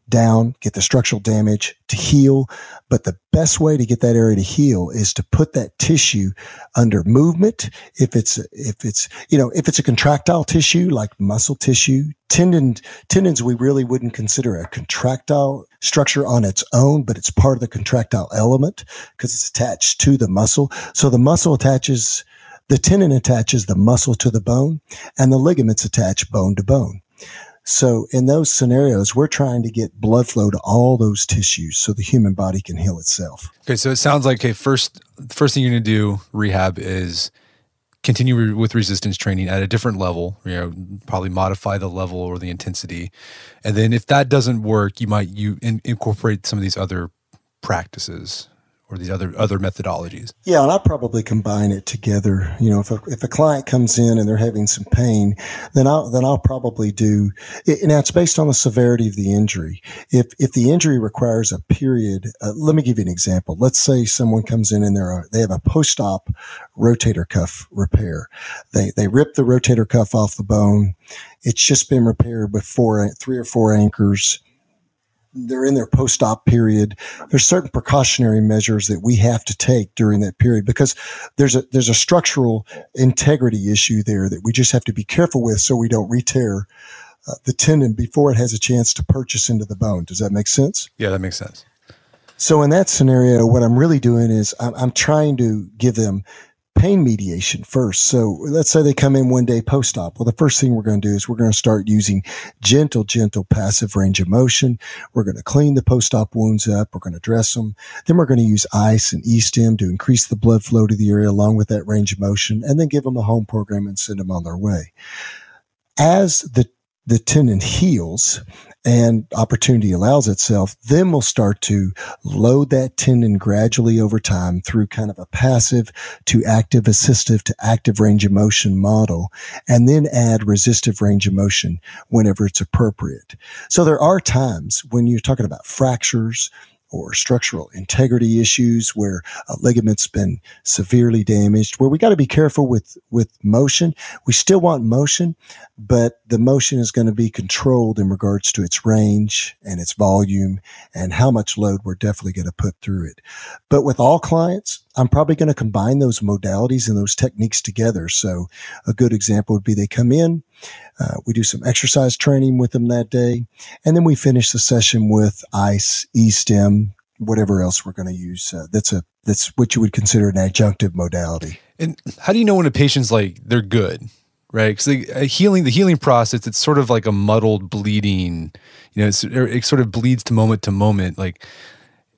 down, get the structural damage to heal. But the best way to get that area to heal is to put that tissue under movement. If it's, if it's, you know, if it's a contractile tissue like muscle tissue, tendon, tendons, we really wouldn't consider a contractile structure on its own, but it's part of the contractile element because it's attached to the muscle. So the muscle attaches, the tendon attaches the muscle to the bone and the ligaments attach bone to bone. So in those scenarios, we're trying to get blood flow to all those tissues so the human body can heal itself. Okay, so it sounds like okay, first first thing you're going to do rehab is continue with resistance training at a different level, you know, probably modify the level or the intensity. And then if that doesn't work, you might you in, incorporate some of these other practices or these other other methodologies? Yeah, and I probably combine it together. You know, if a, if a client comes in and they're having some pain, then I'll then I'll probably do. And now it's based on the severity of the injury. If if the injury requires a period, uh, let me give you an example. Let's say someone comes in and they're they have a post op rotator cuff repair. They they rip the rotator cuff off the bone. It's just been repaired with four three or four anchors they're in their post-op period. There's certain precautionary measures that we have to take during that period because there's a there's a structural integrity issue there that we just have to be careful with so we don't re-tear uh, the tendon before it has a chance to purchase into the bone. Does that make sense? Yeah, that makes sense. So in that scenario, what I'm really doing is I'm, I'm trying to give them pain mediation first. So let's say they come in one day post op. Well, the first thing we're going to do is we're going to start using gentle, gentle passive range of motion. We're going to clean the post op wounds up. We're going to dress them. Then we're going to use ice and e-stim to increase the blood flow to the area along with that range of motion and then give them a home program and send them on their way. As the the tendon heals and opportunity allows itself, then we'll start to load that tendon gradually over time through kind of a passive to active assistive to active range of motion model and then add resistive range of motion whenever it's appropriate. So there are times when you're talking about fractures, or structural integrity issues where a ligament's been severely damaged, where we got to be careful with, with motion. We still want motion, but the motion is going to be controlled in regards to its range and its volume and how much load we're definitely going to put through it. But with all clients, I'm probably going to combine those modalities and those techniques together. So a good example would be they come in, uh, we do some exercise training with them that day, and then we finish the session with ice, e-stim, whatever else we're going to use. Uh, that's a that's what you would consider an adjunctive modality. And how do you know when a patient's like they're good? Right, because the healing, the healing process, it's sort of like a muddled bleeding. You know, it sort of bleeds to moment to moment. Like,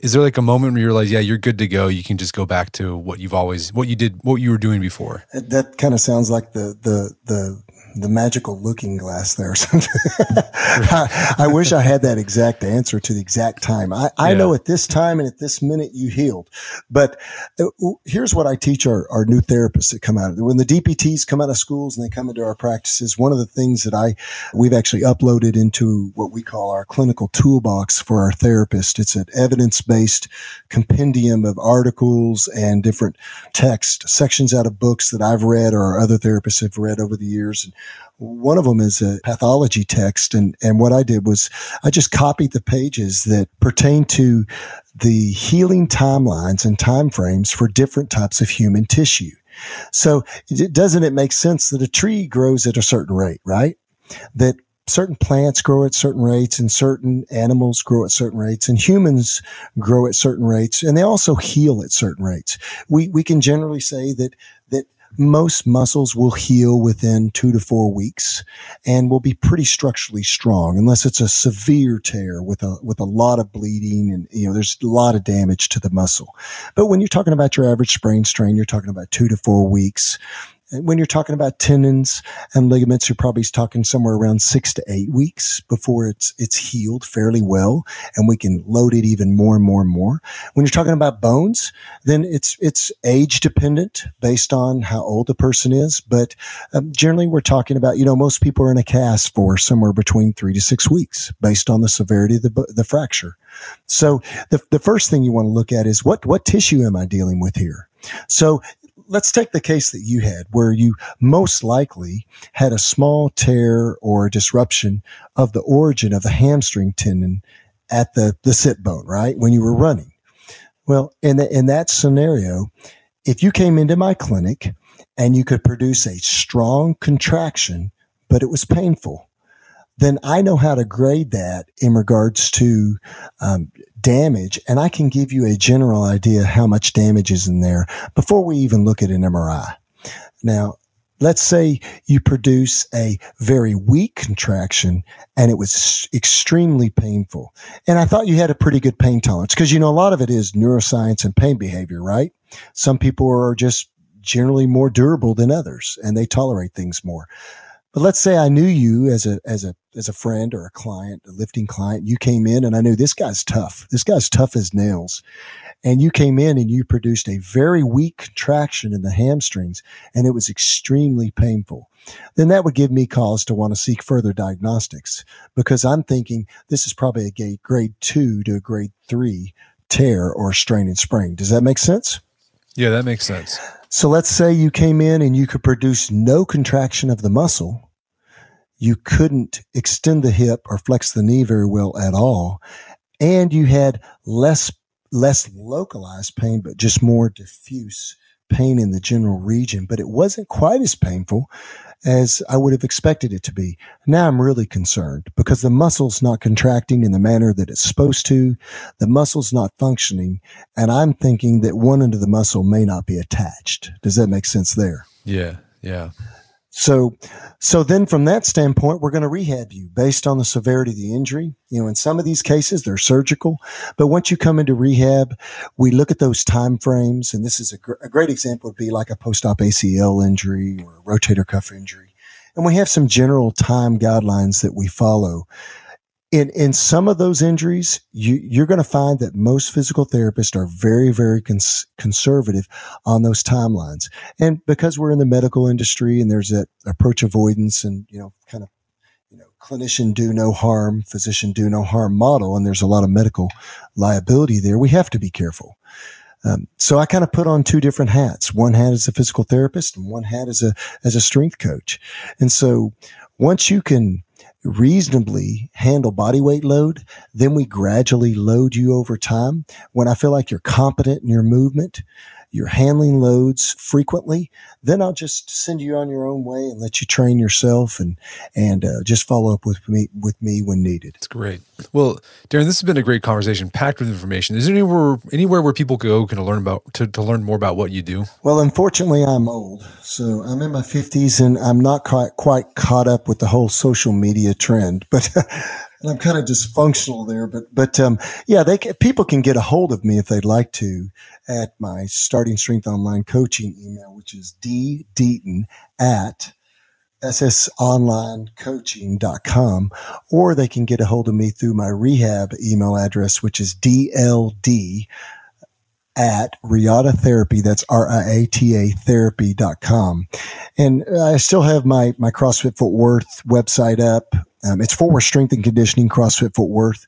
is there like a moment where you realize, yeah, you're good to go. You can just go back to what you've always, what you did, what you were doing before. That kind of sounds like the the the the magical looking glass there or something. I, I, wish I had that exact answer to the exact time. I, I yeah. know at this time and at this minute you healed. But uh, here's what I teach our, our new therapists that come out. Of when the DPTs come out of schools and they come into our practices, one of the things that I, we've actually uploaded into what we call our clinical toolbox for our therapist. It's an evidence based compendium of articles and different text sections out of books that I've read or other therapists have read over the years. And one of them is a pathology text. And, and what I did was I just copied the pages that pertain to the healing timelines and timeframes for different types of human tissue. So doesn't it make sense that a tree grows at a certain rate, right? That certain plants grow at certain rates and certain animals grow at certain rates and humans grow at certain rates and they also heal at certain rates. We, we can generally say that, that most muscles will heal within two to four weeks and will be pretty structurally strong unless it's a severe tear with a, with a lot of bleeding and, you know, there's a lot of damage to the muscle. But when you're talking about your average sprain strain, you're talking about two to four weeks when you're talking about tendons and ligaments, you're probably talking somewhere around six to eight weeks before it's, it's healed fairly well. And we can load it even more and more and more. When you're talking about bones, then it's, it's age dependent based on how old the person is. But um, generally we're talking about, you know, most people are in a cast for somewhere between three to six weeks based on the severity of the, the fracture. So the, the first thing you want to look at is what, what tissue am I dealing with here? So let's take the case that you had where you most likely had a small tear or disruption of the origin of the hamstring tendon at the, the sit bone, right? When you were running. Well, in, the, in that scenario, if you came into my clinic and you could produce a strong contraction, but it was painful, then I know how to grade that in regards to um, damage, and I can give you a general idea how much damage is in there before we even look at an MRI. Now, let's say you produce a very weak contraction and it was extremely painful. And I thought you had a pretty good pain tolerance because, you know, a lot of it is neuroscience and pain behavior, right? Some people are just generally more durable than others and they tolerate things more. But let's say I knew you as a, as a, as a friend or a client, a lifting client. You came in and I knew this guy's tough. This guy's tough as nails. And you came in and you produced a very weak contraction in the hamstrings and it was extremely painful. Then that would give me cause to want to seek further diagnostics because I'm thinking this is probably a grade two to a grade three tear or strain and sprain. Does that make sense? Yeah, that makes sense. So let's say you came in and you could produce no contraction of the muscle. You couldn't extend the hip or flex the knee very well at all. And you had less, less localized pain, but just more diffuse pain in the general region, but it wasn't quite as painful as I would have expected it to be. Now I'm really concerned because the muscle's not contracting in the manner that it's supposed to. The muscle's not functioning. And I'm thinking that one end of the muscle may not be attached. Does that make sense there? Yeah. Yeah. So, so then from that standpoint, we're going to rehab you based on the severity of the injury. You know, in some of these cases, they're surgical, but once you come into rehab, we look at those time frames. And this is a, gr- a great example would be like a post-op ACL injury or a rotator cuff injury. And we have some general time guidelines that we follow in in some of those injuries, you you're going to find that most physical therapists are very very cons- conservative on those timelines, and because we're in the medical industry and there's that approach avoidance and you know kind of you know clinician do no harm, physician do no harm model, and there's a lot of medical liability there. We have to be careful. Um, so I kind of put on two different hats. One hat as a physical therapist, and one hat as a as a strength coach. And so once you can reasonably handle body weight load, then we gradually load you over time. When I feel like you're competent in your movement, you're handling loads frequently, then I'll just send you on your own way and let you train yourself and and uh, just follow up with me with me when needed. It's great. Well, Darren, this has been a great conversation, packed with information. Is there anywhere anywhere where people go can learn about to, to learn more about what you do? Well, unfortunately, I'm old, so I'm in my 50s and I'm not quite quite caught up with the whole social media trend, but. and I'm kind of dysfunctional there, but, but, um, yeah, they can, people can get a hold of me if they'd like to at my starting strength online coaching email, which is d deaton at ssonlinecoaching.com, or they can get a hold of me through my rehab email address, which is dld at Riata Therapy. That's R-I-A-T-A therapy.com. And I still have my, my CrossFit Fort Worth website up. Um, it's Fort Worth Strength and Conditioning CrossFit Fort Worth.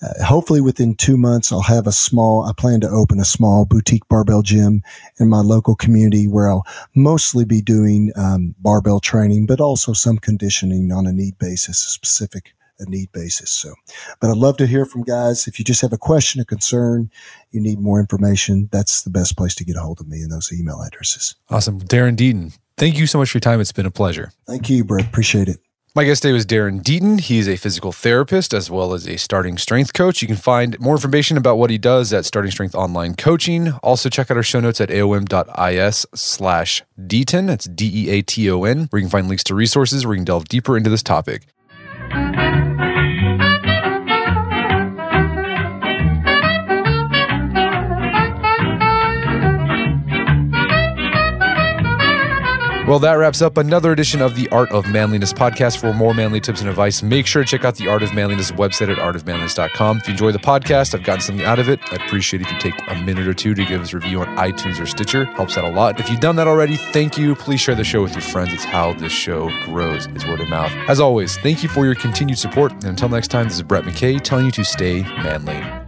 Uh, hopefully within two months, I'll have a small, I plan to open a small boutique barbell gym in my local community where I'll mostly be doing um, barbell training, but also some conditioning on a need basis, specific a need basis. So, but I'd love to hear from guys. If you just have a question, a concern, you need more information, that's the best place to get a hold of me in those email addresses. Awesome. Darren Deaton, thank you so much for your time. It's been a pleasure. Thank you, Brett. Appreciate it. My guest today was Darren Deaton. He's a physical therapist as well as a starting strength coach. You can find more information about what he does at Starting Strength Online Coaching. Also, check out our show notes at aom.is slash Deaton. That's D E A T O N, where you can find links to resources where you can delve deeper into this topic. Well, that wraps up another edition of the Art of Manliness podcast. For more manly tips and advice, make sure to check out the Art of Manliness website at artofmanliness.com. If you enjoy the podcast, I've gotten something out of it. I'd appreciate if you take a minute or two to give us a review on iTunes or Stitcher. Helps out a lot. If you've done that already, thank you. Please share the show with your friends. It's how this show grows, It's word of mouth. As always, thank you for your continued support. And until next time, this is Brett McKay telling you to stay manly.